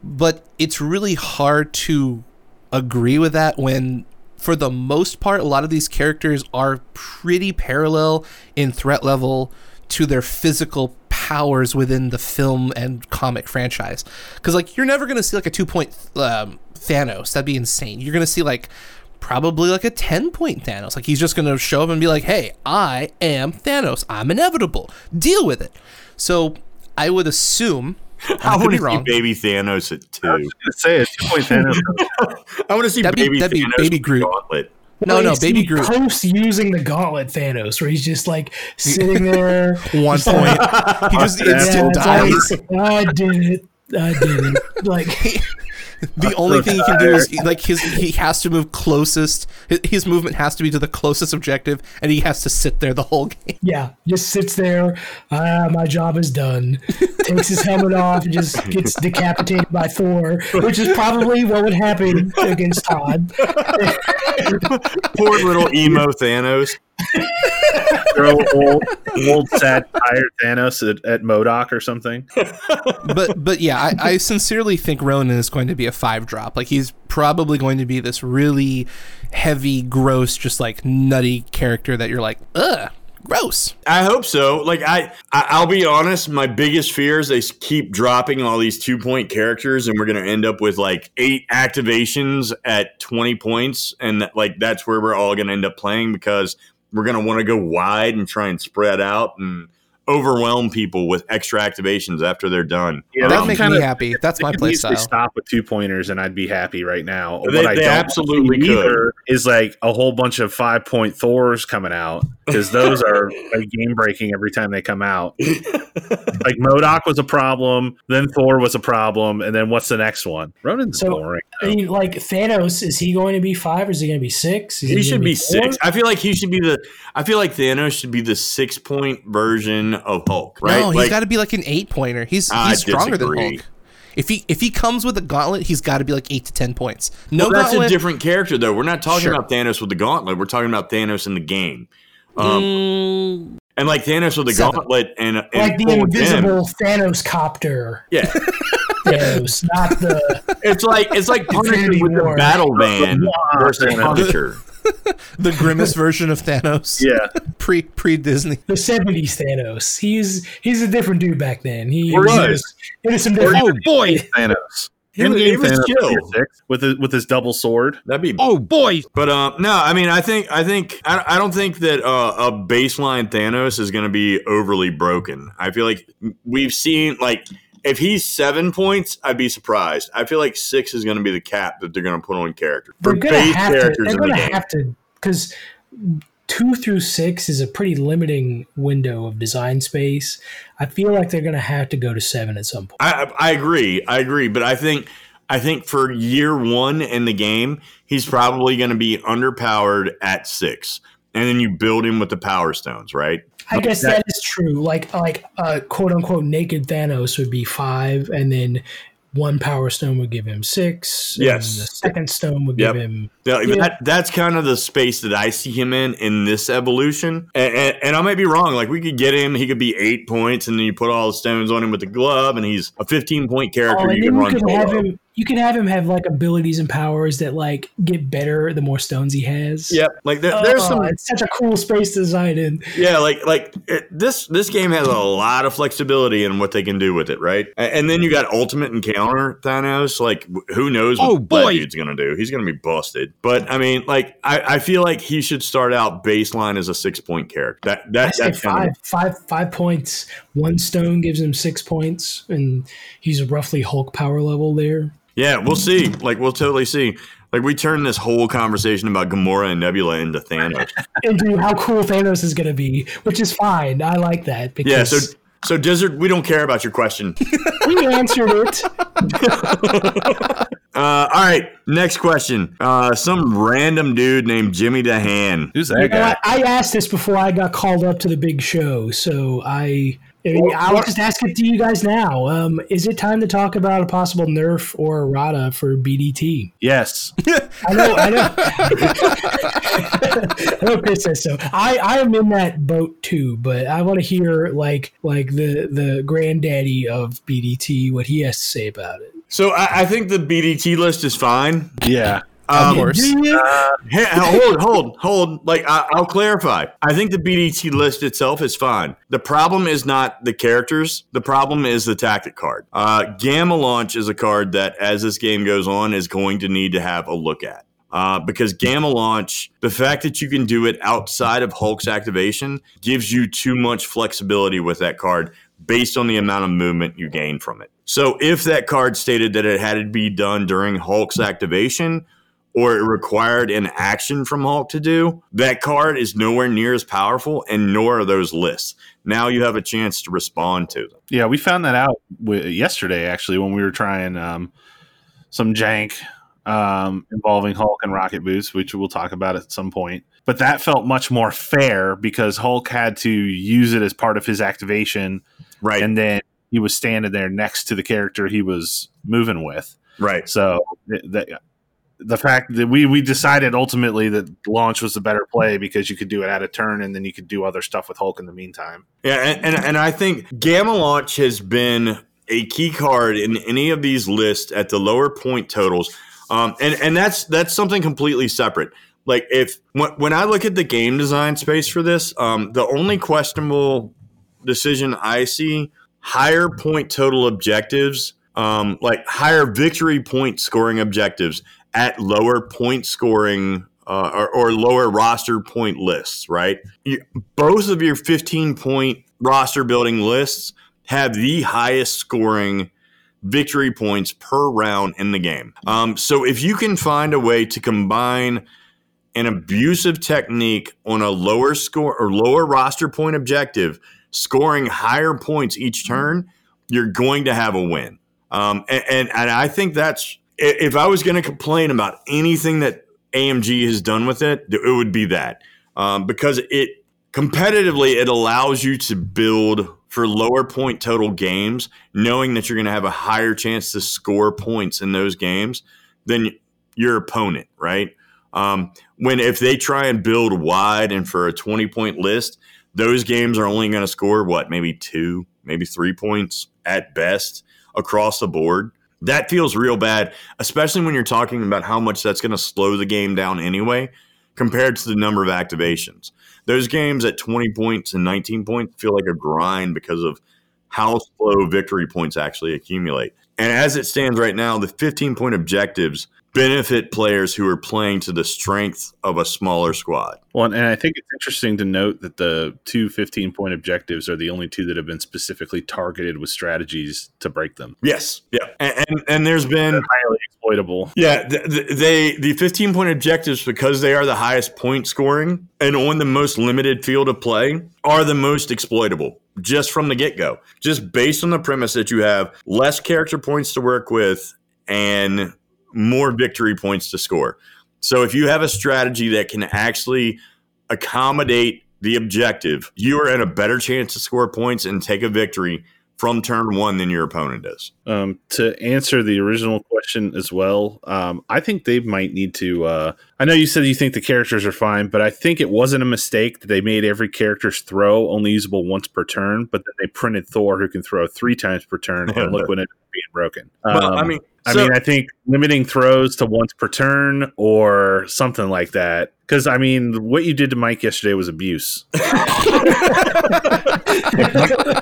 but it's really hard to agree with that when for the most part a lot of these characters are pretty parallel in threat level to their physical powers within the film and comic franchise. Because like you're never going to see like a two point um, thanos. That'd be insane. You're going to see like probably like a 10 point thanos. Like he's just going to show up and be like hey i am thanos. I'm inevitable. Deal with it. So i would assume I I could want to see baby Thanos at two. I gonna say a two point Thanos. I want to see That'd baby that'd be Thanos baby with the Groot. gauntlet. No, no, Baby the Groot. Post using the gauntlet Thanos, where he's just like sitting there. one point he just instant it's dies like, I did it. I did it. Like, the only thing he can do is like his he has to move closest his, his movement has to be to the closest objective and he has to sit there the whole game yeah, just sits there. Ah, my job is done. Takes his helmet off and just gets decapitated by Thor, which is probably what would happen against Todd. Poor little emo Thanos. Throw old, old sad tired Thanos at, at MODOK or something. but but yeah I, I sincerely think ronan is going to be a five drop like he's probably going to be this really heavy gross just like nutty character that you're like ugh gross I hope so. Like I, I, I'll be honest. My biggest fear is they keep dropping all these two point characters, and we're gonna end up with like eight activations at twenty points, and that, like that's where we're all gonna end up playing because we're gonna want to go wide and try and spread out and overwhelm people with extra activations after they're done. Yeah, that they makes me happy that's my They play style stop with two pointers, and I'd be happy right now. They- what I they don't absolutely see could. either is like a whole bunch of five point Thors coming out because those are like game breaking every time they come out. like MODOK was a problem, then Thor was a problem, and then what's the next one? Ronan's So, boring. I mean, like Thanos, is he going to be five or is he going to be six? Is He gonna should be four? six. I feel like he should be the. I feel like Thanos should be the six point version of Hulk, right? no he's Like, got to be like an eight pointer he's I he's stronger than disagree. hulk if he if he comes with a gauntlet he's got to be like eight to ten points no Well, that's gauntlet a different character, though. We're not talking Sure. about Thanos with the gauntlet. We're talking about Thanos in the game. Um, Mm, and like Thanos with the Seven. gauntlet and, and like the full him. invisible Thanos copter. Yeah, Thanos, not the. it's like it's like Punisher Infinity with the battle van versus Thanos. Punisher. the grimace version of Thanos. Yeah, Pre pre Disney. The seventies Thanos. He's he's a different dude back then. He Or he was into some different. oh boy, Thanos. He was- Endgame he was Thanos chill. with his, with his double sword. That'd be. Oh boy! But um, no, I mean, I think I think I, I don't think that uh, a baseline Thanos is going to be overly broken. I feel like we've seen like if he's seven points, I'd be surprised. I feel like six is going to be the cap that they're going to put on characters They're gonna have to. They're gonna game. have to because two through six is a pretty limiting window of design space. I feel like they're gonna have to go to seven at some point. I, I I agree. I agree. But I think I think for year one in the game, he's probably going to be underpowered at six, and then you build him with the power stones, right? I guess that is true. Like like uh, quote unquote naked Thanos would be five, and then one power stone would give him six. and Yes. the second stone would Yep. give him. Yeah, Yeah. That, that's kind of the space that I see him in in this evolution. And, and, and I might be wrong. Like we could get him, he could be eight points, and then you put all the stones on him with the glove, and he's a fifteen point character. Oh, and you then can you run could have him. You can have him have like abilities and powers that like get better the more stones he has. Yep. Like there, Oh, there's some It's such a cool space to design in. Yeah, like like it, this this game has a lot of flexibility in what they can do with it, right? And then you got ultimate encounter Thanos. Like who knows what Oh, that boy. dude's gonna do? He's gonna be busted. But I mean, like I, I feel like he should start out baseline as a six point character. That that that's kind of five, five, five points. One stone gives him six points, and he's roughly Hulk power level there. yeah. We'll see. Like we'll totally see. Like we turned this whole conversation about Gamora and Nebula into Thanos. Into how cool Thanos is going to be, which is fine. I like that because yeah. So so Dizzard, we don't care about your question. we answered it. Uh, all right, next question. Uh, some random dude named Jimmy Dehand. Who's You that know, guy? I, I asked this before I got called up to the big show, so I. I mean, I'll just ask it to you guys now. Um, is it time to talk about a possible nerf or errata for BDT? Yes. I know, I know. I know Chris says so. I, I am in that boat too, but I want to hear like like the the granddaddy of BDT what he has to say about it. So I, I think the BDT list is fine. Yeah. Of Um, course. Hey, hold, hold, hold. Like, I, I'll clarify. I think the BDT list itself is fine. The problem is not the characters. The problem is the tactic card. Uh, Gamma Launch is a card that, as this game goes on, is going to need to have a look at. Uh, because Gamma Launch, the fact that you can do it outside of Hulk's activation gives you too much flexibility with that card based on the amount of movement you gain from it. So if that card stated that it had to be done during Hulk's activation, or it required an action from Hulk to do, that card is nowhere near as powerful, and nor are those lists. Now you have a chance to respond to them. Yeah, we found that out w- yesterday actually when we were trying um, some jank um, involving Hulk and Rocket Boots, which we'll talk about at some point. But that felt much more fair because Hulk had to use it as part of his activation, Right, and then he was standing there next to the character he was moving with. right. So th- that the fact that we we decided ultimately that launch was the better play because you could do it at a turn and then you could do other stuff with Hulk in the meantime. Yeah, and, and, and I think Gamma Launch has been a key card in any of these lists at the lower point totals. Um, and, and that's that's something completely separate. Like if when, when I look at the game design space for this, um, the only questionable decision I see higher point total objectives, um, like higher victory point scoring objectives at lower point scoring uh, or, or lower roster point lists, right? You, both of your 15 point roster building lists have the highest scoring victory points per round in the game. Um, so if you can find a way to combine an abusive technique on a lower score or lower roster point objective, scoring higher points each turn, you're going to have a win. Um, and, and, and I think that's if I was going to complain about anything that AMG has done with it, it would be that um, because it competitively it allows you to build for lower point total games, knowing that you're going to have a higher chance to score points in those games than your opponent, right? Um, when if they try and build wide and for a 20 point list, those games are only going to score what, maybe two, maybe three points at best across the board. That feels real bad, especially when you're talking about how much that's going to slow the game down anyway, compared to the number of activations. Those games at 20 points and 19 points feel like a grind because of how slow victory points actually accumulate. And as it stands right now, the 15 point objectives benefit players who are playing to the strength of a smaller squad. Well, and I think it's interesting to note that the two 15 point objectives are the only two that have been specifically targeted with strategies to break them. Yes, yeah, and and, and there's been Highly exploitable. yeah th- th- they the 15 point objectives because they are the highest point scoring and on the most limited field of play are the most exploitable just from the get go. Just based on the premise that you have less character points to work with and more victory points to score. So if you have a strategy that can actually accommodate the objective, you are in a better chance to score points and take a victory from turn one than your opponent is. Um, to answer the original question as well, um, I think they might need to. Uh, I know you said you think the characters are fine, but I think it wasn't a mistake that they made every character's throw only usable once per turn, but then they printed Thor who can throw three times per turn, and look when it's being broken. Well, I Um, mean, I so- mean, I think limiting throws to once per turn or something like that. Because I mean, what you did to Mike yesterday was abuse.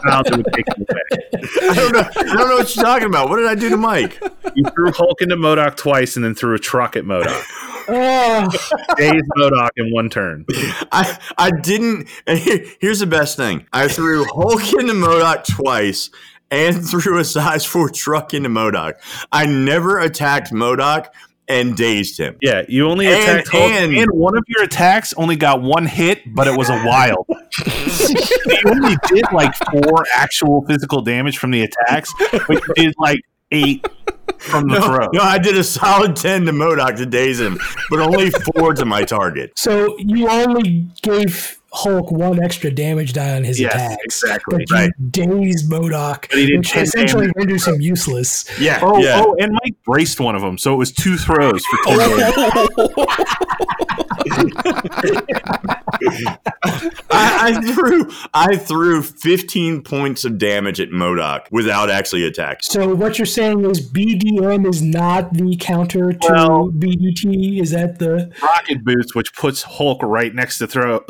Now they would take him away. I don't know. I don't know what you're talking about. What did I do to Mike? You threw Hulk into MODOK twice and then threw a truck at MODOK. Oh, Days MODOK in one turn. I I didn't. And here, here's the best thing. I threw Hulk into MODOK twice and threw a size four truck into MODOK. I never attacked MODOK and dazed him. Yeah, you only And- attacked Hulk, and- and, one of your attacks only got one hit, but it was a wild. you only did like four actual physical damage from the attacks, but you did like eight from the No, throw. no, I did a solid 10 to MODOK to daze him, but only four to my target. So you only gave Hulk one extra damage die on his Yes, attacks. exactly. But Right. dazed MODOK, But he did which essentially damage. renders him useless. Yeah. Oh, yeah. oh, and Mike braced one of them, so it was two throws for ten damage. I, I threw I threw 15 points of damage at MODOK without actually attacking. So what you're saying is BDM is not the counter to Well- BDT? Is that the rocket boots, which puts Hulk right next to throw uh,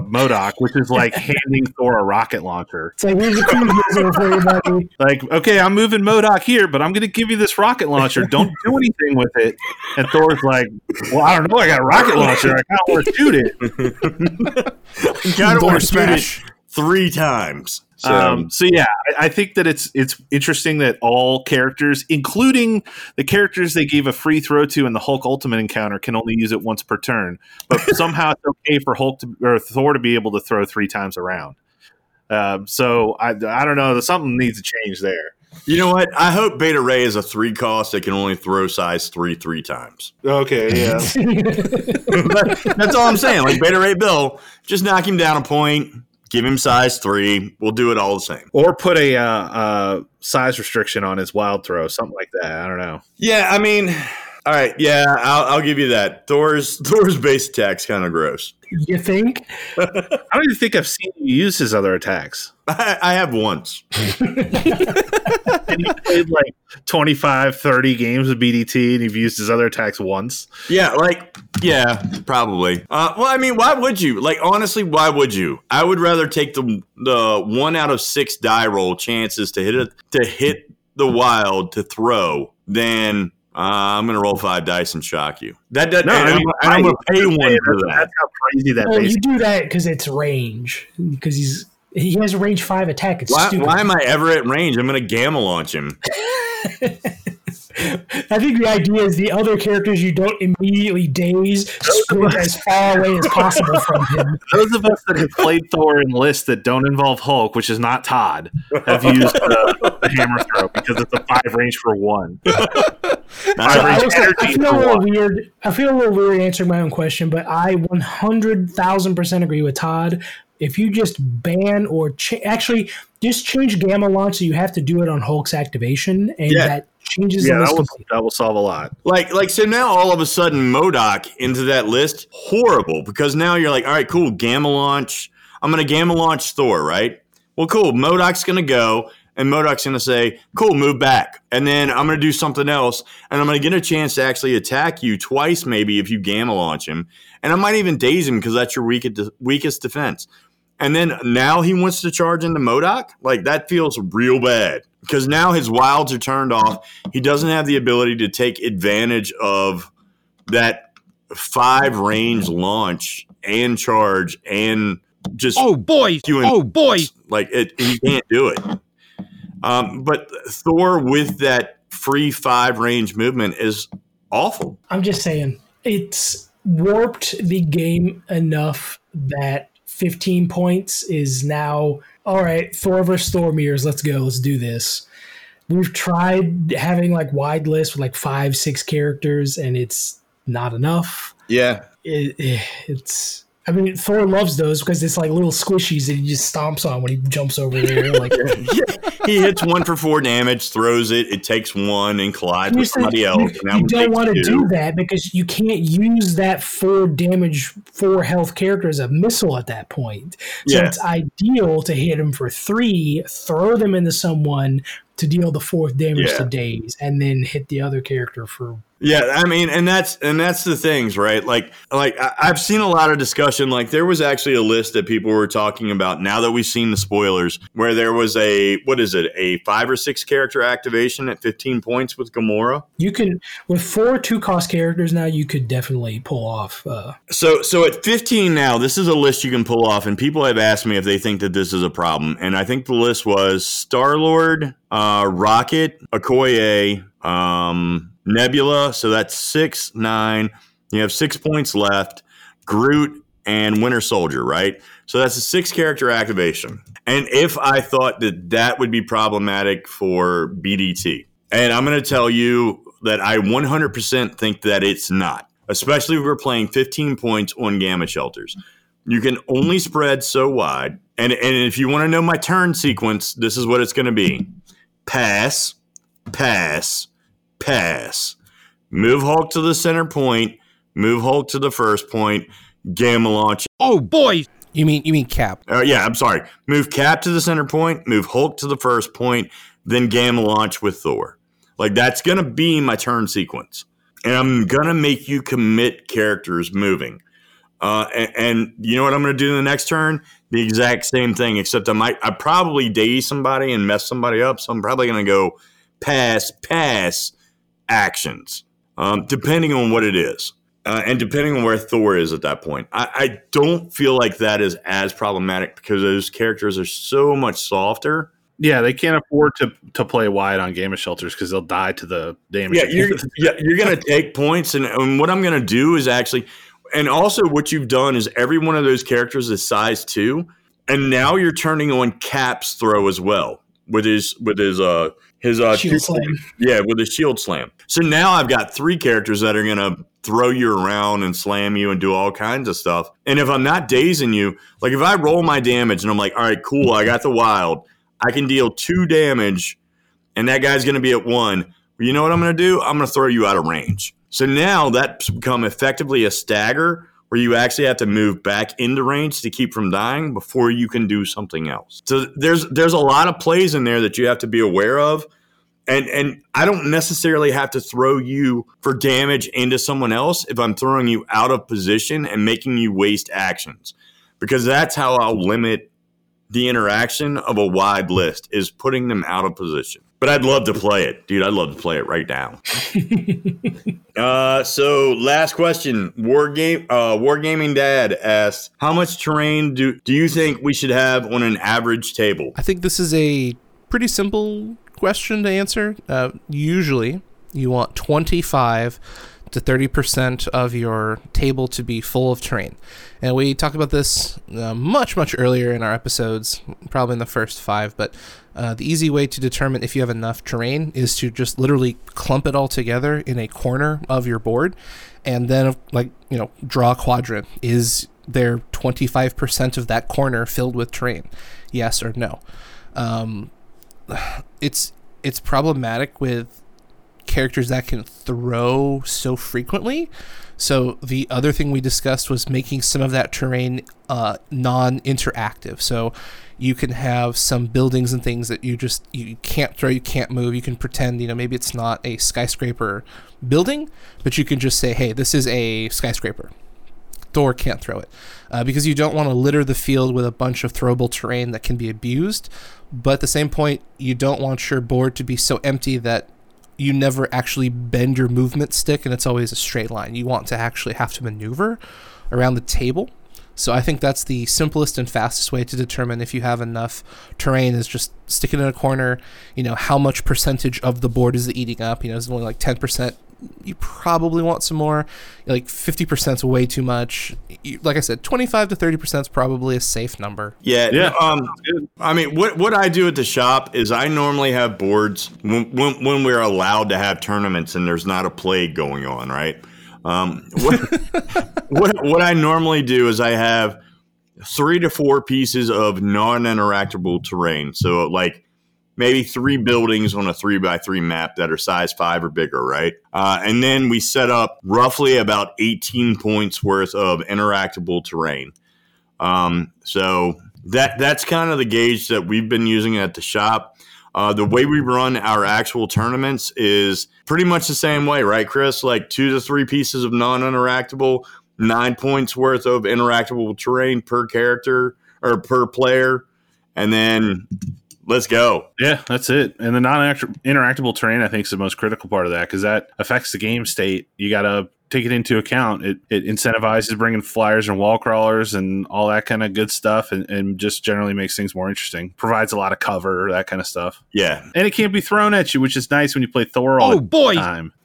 MODOK, which is like handing Thor a rocket launcher. it's like here's a cruise missile for everybody. Like, okay, I'm moving MODOK here, but I'm going to give you this rocket launcher. Don't do anything with it. And Thor's like, well, I don't know. I got a rocket launcher. I can't want shoot it. Kind of to shoot it smash. three times. So, Um, so yeah, I, I think that it's it's interesting that all characters, including the characters they gave a free throw to in the Hulk Ultimate encounter, can only use it once per turn. But somehow it's okay for Hulk to, or Thor to be able to throw three times around. Um, so I, I don't know. Something needs to change there. You know what? I hope Beta Ray is a three cost that can only throw size three three times. Okay, yeah. That's all I'm saying. Like Beta Ray Bill, just knock him down a point, give him size three. We'll do it all the same. or put a uh, uh, size restriction on his wild throw, something like that. I don't know. Yeah, I mean, all right. Yeah, I'll, I'll give you that. Thor's Thor's base attack's kind of gross. you think? I don't even think I've seen you use his other attacks. I, I have once. And he played like 25, 30 games with BDT, and you've used his other attacks once. Yeah, like yeah, probably. Uh, well, I mean, why would you? Like, honestly, why would you? I would rather take the the one out of six die roll chances to hit it to hit the wild to throw than uh, I'm going to roll five dice and shock you. That does, No, and, I I'm, I'm going to pay one for that. That's how crazy that Well, you do that because it's range. Because he's he has a range five attack. It's Why, stupid. why am I ever at range? I'm going to gamma launch him. I think the idea is the other characters you don't immediately daze sprint as far away as possible from him. Those of us that have played Thor in lists that don't involve Hulk, which is not Todd, have used uh, the hammer throw because it's a five range for one. Five I, range also, I energy feel a little one. weird. I feel a little weird answering my own question, but I 100,000% agree with Todd. If you just ban or cha- actually just change Gamma Launch so you have to do it on Hulk's activation, and Yeah. that changes Yeah, the that will, that will solve a lot. Like, like so now all of a sudden MODOK into that list horrible because now you're like, all right, cool, gamma launch. I'm gonna gamma launch Thor, right? Well, cool. MODOK's gonna go, and MODOK's gonna say, cool, move back, and then I'm gonna do something else, and I'm gonna get a chance to actually attack you twice, maybe if you gamma launch him, and I might even daze him because that's your weakest weakest defense. And then now he wants to charge into MODOK? Like that feels real bad because now his wilds are turned off. He doesn't have the ability to take advantage of that five range launch and charge and just Oh boy! doing Oh boy! like it he can't do it. Um, but Thor with that free five range movement is awful. I'm just saying it's warped the game enough that 15 points is now all right. Thor versus Thor mirrors. Let's go. Let's do this. We've tried having like wide lists with like five, six characters, and it's not enough. Yeah. It, it- it's. I mean, Thor loves those because it's like little squishies that he just stomps on when he jumps over there. Like He hits one for four damage, throws it, it takes one and collides with somebody you- else. that You, don't want to do that because you can't use that four damage, four health character as a missile at that point. So Yeah. it's ideal to hit him for three, throw them into someone to deal the fourth damage Yeah. to daze, and then hit the other character for. Yeah, I mean, and that's and that's the things, right? Like, like I- I've seen a lot of discussion. Like, there was actually a list that people were talking about. Now that we've seen the spoilers, where there was a what is it, a five or six character activation at fifteen points with Gamora. You can with four two cost characters now. You could definitely pull off. Uh, So, so at fifteen now, this is a list you can pull off, and people have asked me if they think that this is a problem, and I think the list was Star Lord, uh, Rocket, Okoye, um, Nebula. So that's six, nine. You have six points left. Groot and Winter Soldier, right? So that's a six character activation. And if I thought that that would be problematic for BDT, And I'm going to tell you that I 100% think that it's not, especially if we're playing 15 points on gamma shelters. You can only spread so wide. And, and if you want to know my turn sequence, this is what it's going to be pass, pass, pass. Move Hulk to the center point, move Hulk to the first point, gamma launch. Oh boy! You mean you mean Cap? Uh, yeah, I'm sorry. Move Cap to the center point, move Hulk to the first point, then gamma launch with Thor. Like that's going to be my turn sequence. And I'm going to make you commit characters moving. Uh, and, and, you know what I'm going to do in the next turn? The exact same thing, except I might, I probably daze somebody and mess somebody up. So I'm probably going to go pass, pass actions, um, depending on what it is. Uh, and depending on where Thor is at that point, I, I don't feel like that is as problematic because those characters are so much softer Yeah, they can't afford to to play wide on Gamma Shelters because they'll die to the damage. Yeah, you're, yeah, you're going to take points, and, and what I'm going to do is actually, and also what you've done is every one of those characters is size two, and now you're turning on Cap's throw as well with his with his uh his uh Shield slam. yeah with his shield slam. So now I've got three characters that are to throw you around and slam you and do all kinds of stuff. And if I'm not dazing you, like if I roll my damage and I'm like, all right, cool, I got the wild, I can deal two damage, and that guy's to be at one. You know what I'm to do? I'm to throw you out of range. So now that's become effectively a stagger where you actually have to move back into range to keep from dying before you can do something else. So there's there's a lot of plays in there that you have to be aware of. And and I don't necessarily have to throw you for damage into someone else if I'm throwing you out of position and making you waste actions. Because that's how I'll limit the interaction of a wide list is putting them out of position. But I'd love to play it, dude. I'd love to play it right now. uh, so last question, War Game, uh, Wargaming Dad asked, how much terrain do do you think we should have on an average table? I think this is a pretty simple question to answer. Uh, usually, you want 25 to 30% of your table to be full of terrain. And we talked about this uh, much, much earlier in our episodes, probably in the first five. But uh, the easy way to determine if you have enough terrain is to just literally clump it all together in a corner of your board and then, like, you know, draw a quadrant. Is there 25% of that corner filled with terrain? Yes or no? Um, it's it's problematic with characters that can throw so frequently. So the other thing we discussed was making some of that terrain uh, non-interactive. So you can have some buildings and things that you just you can't throw, you can't move. You can pretend, you know, maybe it's not a skyscraper building, but you can just say, "Hey, this is a skyscraper." Thor can't throw it uh, because you don't want to litter the field with a bunch of throwable terrain that can be abused. But at the same point, you don't want your board to be so empty that you never actually bend your movement stick and it's always a straight line. You want to actually have to maneuver around the table. So I think that's the simplest and fastest way to determine if you have enough terrain is just stick it in a corner. You know, how much percentage of the board is it eating up? You know, is it only like 10%? You probably want some more. Like 50% is way too much. Like I said, 25 to 30% is probably a safe number. Yeah, Yeah. um, I mean, what what I do at the shop is I normally have boards when, when when we're allowed to have tournaments and there's not a plague going on, right? Um, what, what what I normally do is I have three to four pieces of non-interactable terrain, so like maybe three buildings on a three by three map that are size five or bigger, right? Uh, and then we set up roughly about 18 points worth of interactable terrain. Um, so that that's kind of the gauge that we've been using at the shop. Uh, the way we run our actual tournaments is pretty much the same way, right, Chris? Like two to three pieces of non-interactable, nine points worth of interactable terrain per character or per player, and then let's go. Yeah, that's it. And the non-interactable terrain, I think, is the most critical part of that because that affects the game state. You got to take it into account. It, it incentivizes bringing flyers and wall crawlers and all that kind of good stuff, and, and just generally makes things more interesting. Provides a lot of cover, that kind of stuff, Yeah, and it can't be thrown at you, which is nice when you play Thor all Oh the boy! time.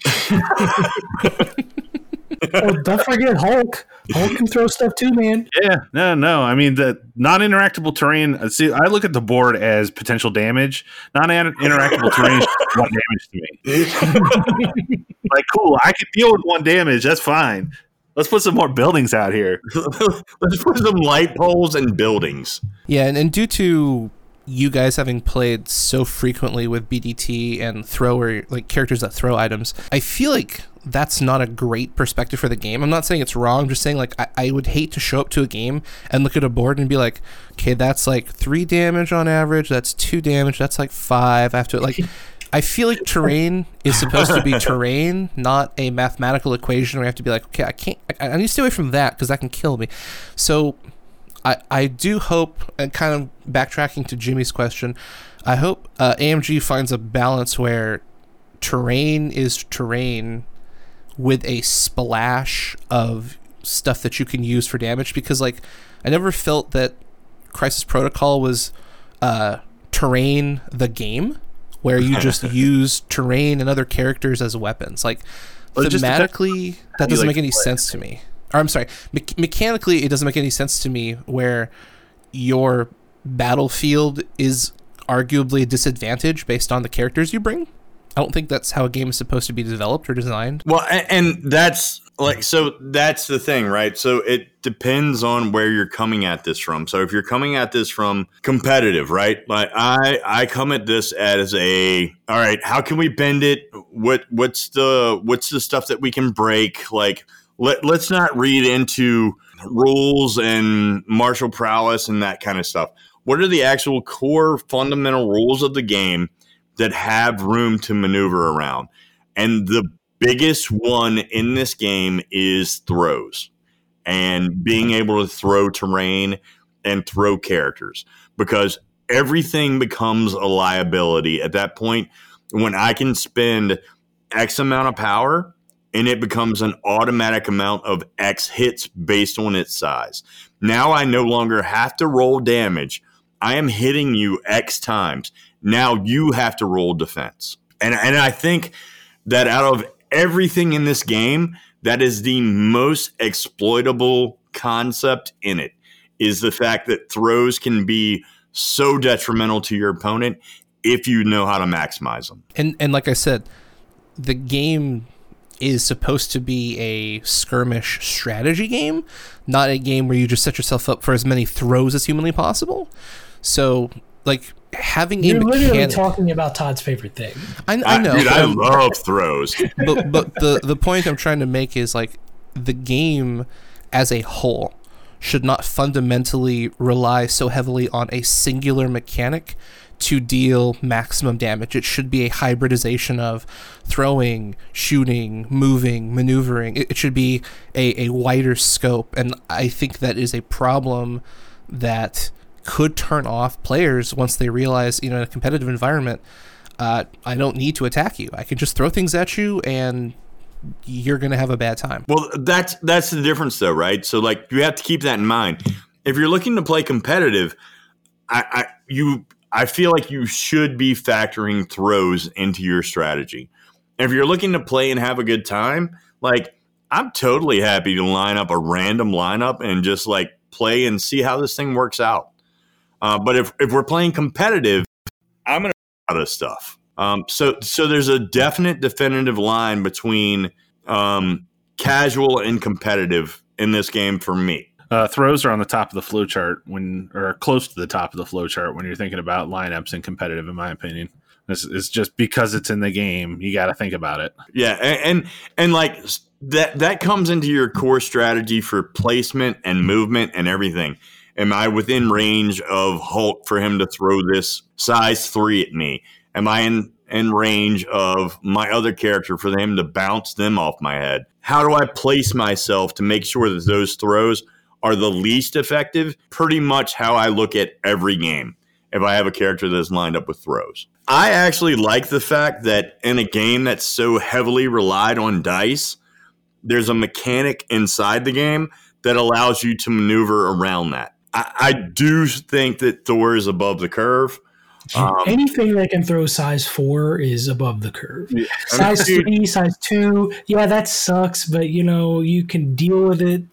Oh, don't forget Hulk. Hulk can throw stuff too, man. Yeah, no, no. I mean, the non-interactable terrain. uh, See, I look at the board as potential damage. Non-interactable terrain is one damage to me. like, cool, I can deal with one damage. That's fine. Let's put some more buildings out here. Let's put some light poles and buildings. Yeah, and, and due to you guys having played so frequently with BDT and thrower like characters that throw items, I feel like that's not a great perspective for the game. I'm not saying it's wrong. I'm just saying like I, I would hate to show up to a game and look at a board and be like, okay, that's like three damage on average. That's two damage. That's like five. I have to like. I feel like terrain is supposed to be terrain, not a mathematical equation where you have to be like, okay, I can't, I, I need to stay away from that because that can kill me. So I, I do hope, and kind of backtracking to Jimmy's question, I hope uh, AMG finds a balance where terrain is terrain with a splash of stuff that you can use for damage because, like, I never felt that Crisis Protocol was uh, terrain the game where you just use terrain and other characters as weapons. Like, Well, it just depends thematically, that doesn't like make any play. sense to me. Or I'm sorry, me- mechanically, it doesn't make any sense to me where your battlefield is arguably a disadvantage based on the characters you bring. I don't think that's how a game is supposed to be developed or designed. Well, and that's like mm-hmm. so that's the thing, right? So it depends on where you're coming at this from. So if you're coming at this from competitive, right? Like I I come at this as a all right, how can we bend it? What what's the what's the stuff that we can break? Like let let's not read into rules and martial prowess and that kind of stuff. What are the actual core fundamental rules of the game that have room to maneuver around? And the biggest one in this game is throws and being able to throw terrain and throw characters because everything becomes a liability at that point when I can spend X amount of power and it becomes an automatic amount of X hits based on its size. Now I no longer have to roll damage. I am hitting you X times. Now you have to roll defense. And, and I think that out of everything in this game, that is the most exploitable concept in it is the fact that throws can be so detrimental to your opponent if you know how to maximize them. And and like I said, the game is supposed to be a skirmish strategy game, not a game where you just set yourself up for as many throws as humanly possible. So like having You're a literally mechanic, talking about Todd's favorite thing. I, I know, dude, I love throws. but but the the point I'm trying to make is like the game as a whole should not fundamentally rely so heavily on a singular mechanic to deal maximum damage. It should be a hybridization of throwing, shooting, moving, maneuvering. It, it should be a, a wider scope. And I think that is a problem that could turn off players once they realize, you know, in a competitive environment, uh, I don't need to attack you. I can just throw things at you and you're going to have a bad time. Well, that's that's the difference, though, right? So, like, you have to keep that in mind. If you're looking to play competitive, I, I you I feel like you should be factoring throws into your strategy. If you're looking to play and have a good time, like I'm totally happy to line up a random lineup and just like play and see how this thing works out. Uh, but if if we're playing competitive, I'm gonna out of stuff. Um, so so there's a definite definitive line between um, casual and competitive in this game for me. Uh, throws are on the top of the flow chart when, or close to the top of the flow chart when you're thinking about lineups and competitive. In my opinion, this is just because it's in the game. You got to think about it. Yeah, and, and and like that that comes into your core strategy for placement and movement and everything. Am I within range of Hulk for him to throw this size three at me? Am I in in range of my other character for him to bounce them off my head? How do I place myself to make sure that those throws are the least effective? Pretty much how I look at every game if I have a character that's lined up with throws. I actually like the fact that in a game that's so heavily relied on dice, there's a mechanic inside the game that allows you to maneuver around that. I, I do think that Thor is above the curve. Um, Anything that can throw size four is above the curve. Size dude- three, size two, yeah, that sucks, but you know, you can deal with it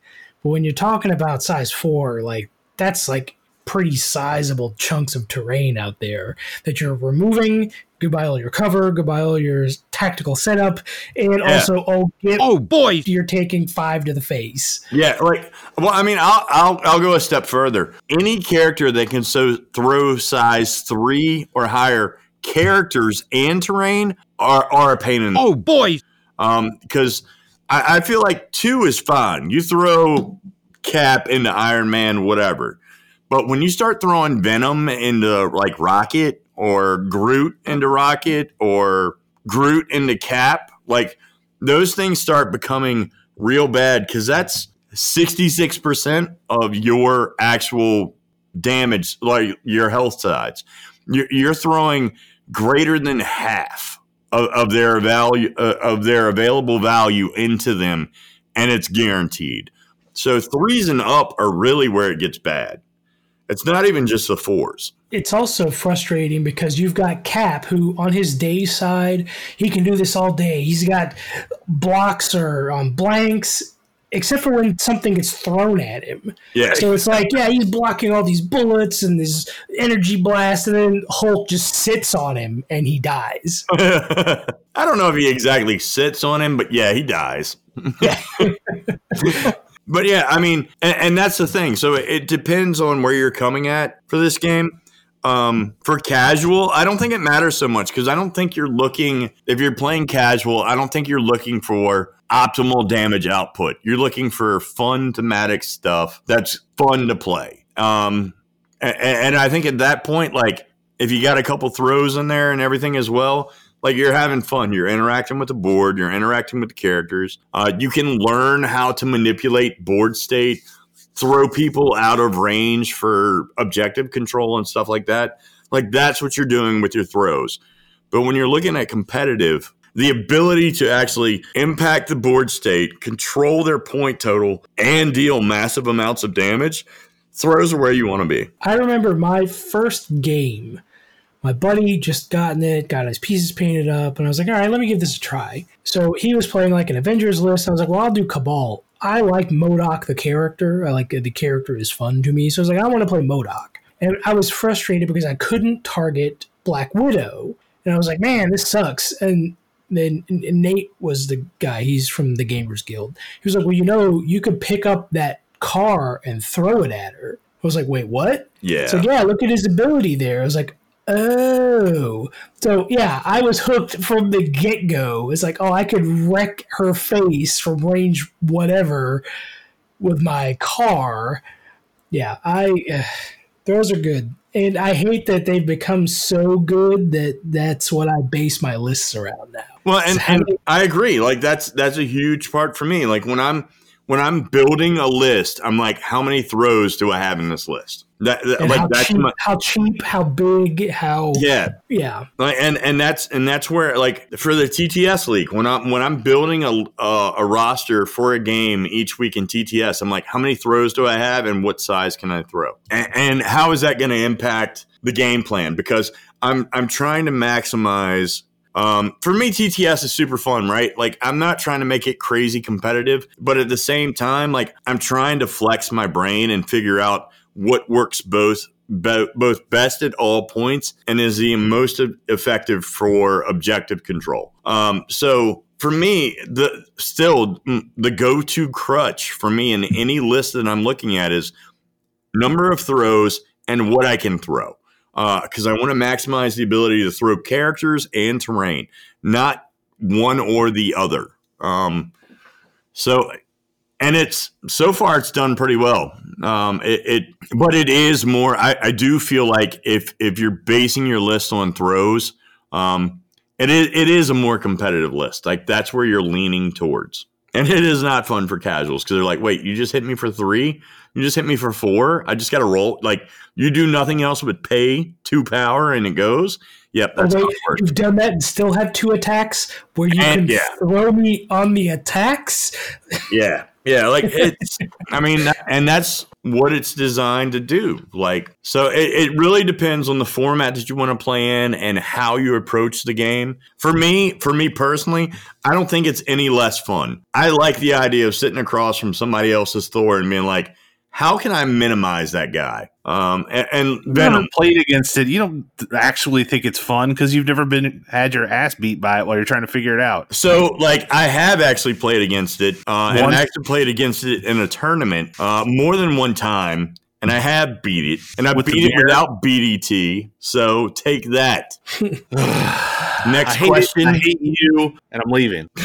But when you're talking about size four, like that's like pretty sizable chunks of terrain out there that you're removing. Goodbye all your cover, goodbye all your tactical setup, and Yeah. also oh get Oh boy! you're taking five to the face. Yeah, like well, I mean, I'll I'll I'll go a step further. Any character that can so throw size three or higher characters and terrain are are a pain in the Oh boy! um because I, I feel like two is fine. You throw Cap into Iron Man, whatever. But when you start throwing Venom into like Rocket or Groot into Rocket or Groot into Cap, like those things start becoming real bad because that's 66% of your actual damage, like your health sides. You're, you're throwing greater than half of, of their value uh, of their available value into them, and it's guaranteed. So threes and up are really where it gets bad. It's not even just the fours. It's also frustrating because you've got Cap, who on his day side, he can do this all day. He's got blocks or um, blanks, except for when something gets thrown at him. Yeah, So it's like, yeah, he's blocking all these bullets and this energy blast, and then Hulk just sits on him and he dies. I don't know if he exactly sits on him, but yeah, he dies. but yeah, I mean, and, and that's the thing. So it, depends on where you're coming at for this game. Um, for casual, I don't think it matters so much because I don't think you're looking, if you're playing casual, I don't think you're looking for optimal damage output. You're looking for fun thematic stuff that's fun to play. Um, and, and I think at that point, like, if you got a couple throws in there and everything as well, like you're having fun. You're interacting with the board. You're interacting with the characters. Uh, you can learn how to manipulate board state, throw people out of range for objective control and stuff like that. Like that's what you're doing with your throws. But when you're looking at competitive, the ability to actually impact the board state, control their point total, and deal massive amounts of damage, throws are where you want to be. I remember my first game. My buddy just gotten it, got his pieces painted up, and I was like, all right, let me give this a try. So he was playing like an Avengers list. I was like, well, I'll do Cabal. I like MODOK the character. I like the character is fun to me. So I was like, I want to play MODOK. And I was frustrated because I couldn't target Black Widow. And I was like, man, this sucks. And then Nate was the guy. He's from the Gamers Guild. He was like, well, you know, you could pick up that car and throw it at her. I was like, wait, what? Yeah. So yeah, look at his ability there. I was like, oh. So yeah, I was hooked from the get go. It's like, oh, I could wreck her face from range whatever with my car. Yeah, I uh, those are good. And I hate that they've become so good that that's what I base my lists around now. Well, and, So and I agree. Like that's that's a huge part for me. Like when I'm when I'm building a list, I'm like, how many throws do I have in this list? That, that- like how that's cheap, my, how cheap, how big, how yeah. yeah. Like, and and that's and that's where like for the TTS league when I'm when I'm building a a, a roster for a game each week in TTS, I'm like, how many throws do I have and what size can I throw? And, and how is that going to impact the game plan? Because I'm I'm trying to maximize. Um, for me, TTS is super fun, right? Like I'm not trying to make it crazy competitive, but at the same time, like I'm trying to flex my brain and figure out what works both bo- both best at all points and is the most effective for objective control. Um, so for me, the still mm, the go-to crutch for me in any list that I'm looking at is number of throws and what I can throw. Because I want to maximize the ability to throw characters and terrain, not one or the other. Um, so and it's so far it's done pretty well. Um, it, it but it is more. I, I do feel like if if you're basing your list on throws, um, it is it is a more competitive list. Like that's where you're leaning towards, and it is not fun for casuals because they're like, wait, you just hit me for three, you just hit me for four. I just got to roll. Like you do nothing else but pay two power and it goes. Yep, that's how wait, it works. you've done that and still have two attacks where you And- can yeah. throw me on the attacks. Yeah. Yeah, like it's. I mean, and that's what it's designed to do. Like, so it, it really depends on the format that you want to play in and how you approach the game. For me, for me personally, I don't think it's any less fun. I like the idea of sitting across from somebody else's Thor and being like, how can I minimize that guy? Um, and, and You Venom. haven't played against it. You don't actually think it's fun because you've never been had your ass beat by it while you're trying to figure it out. So, like, I have actually played against it, uh, and I actually played against it in a tournament uh, more than one time, and I have beat it, and I With the beat it without BDT. So, take that. Next I question. It, I hate you, and I'm leaving.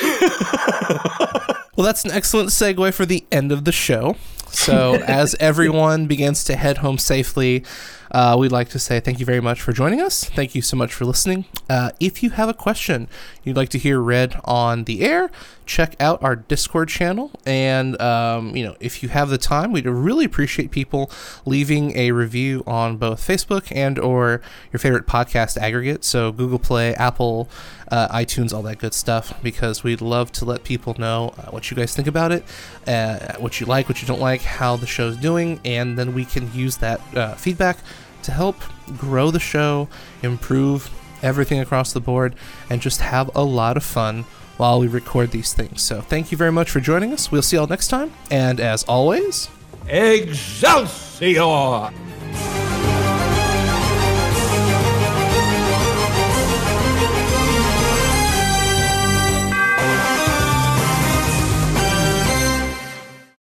Well, that's an excellent segue for the end of the show. So, as everyone begins to head home safely, uh, we'd like to say thank you very much for joining us. Thank you so much for listening. Uh, if you have a question you'd like to hear read on the air, check out our Discord channel. And, um, you know, if you have the time, we'd really appreciate people leaving a review on both Facebook and or your favorite podcast aggregate. So, Google Play, Apple, uh, iTunes, all that good stuff, because we'd love to let people know uh, what you guys think about it, uh, what you like, what you don't like, how the show's doing, and then we can use that uh, feedback to help grow the show, improve everything across the board, and just have a lot of fun while we record these things. So, thank you very much for joining us. We'll see y'all next time, and as always, Excelsior!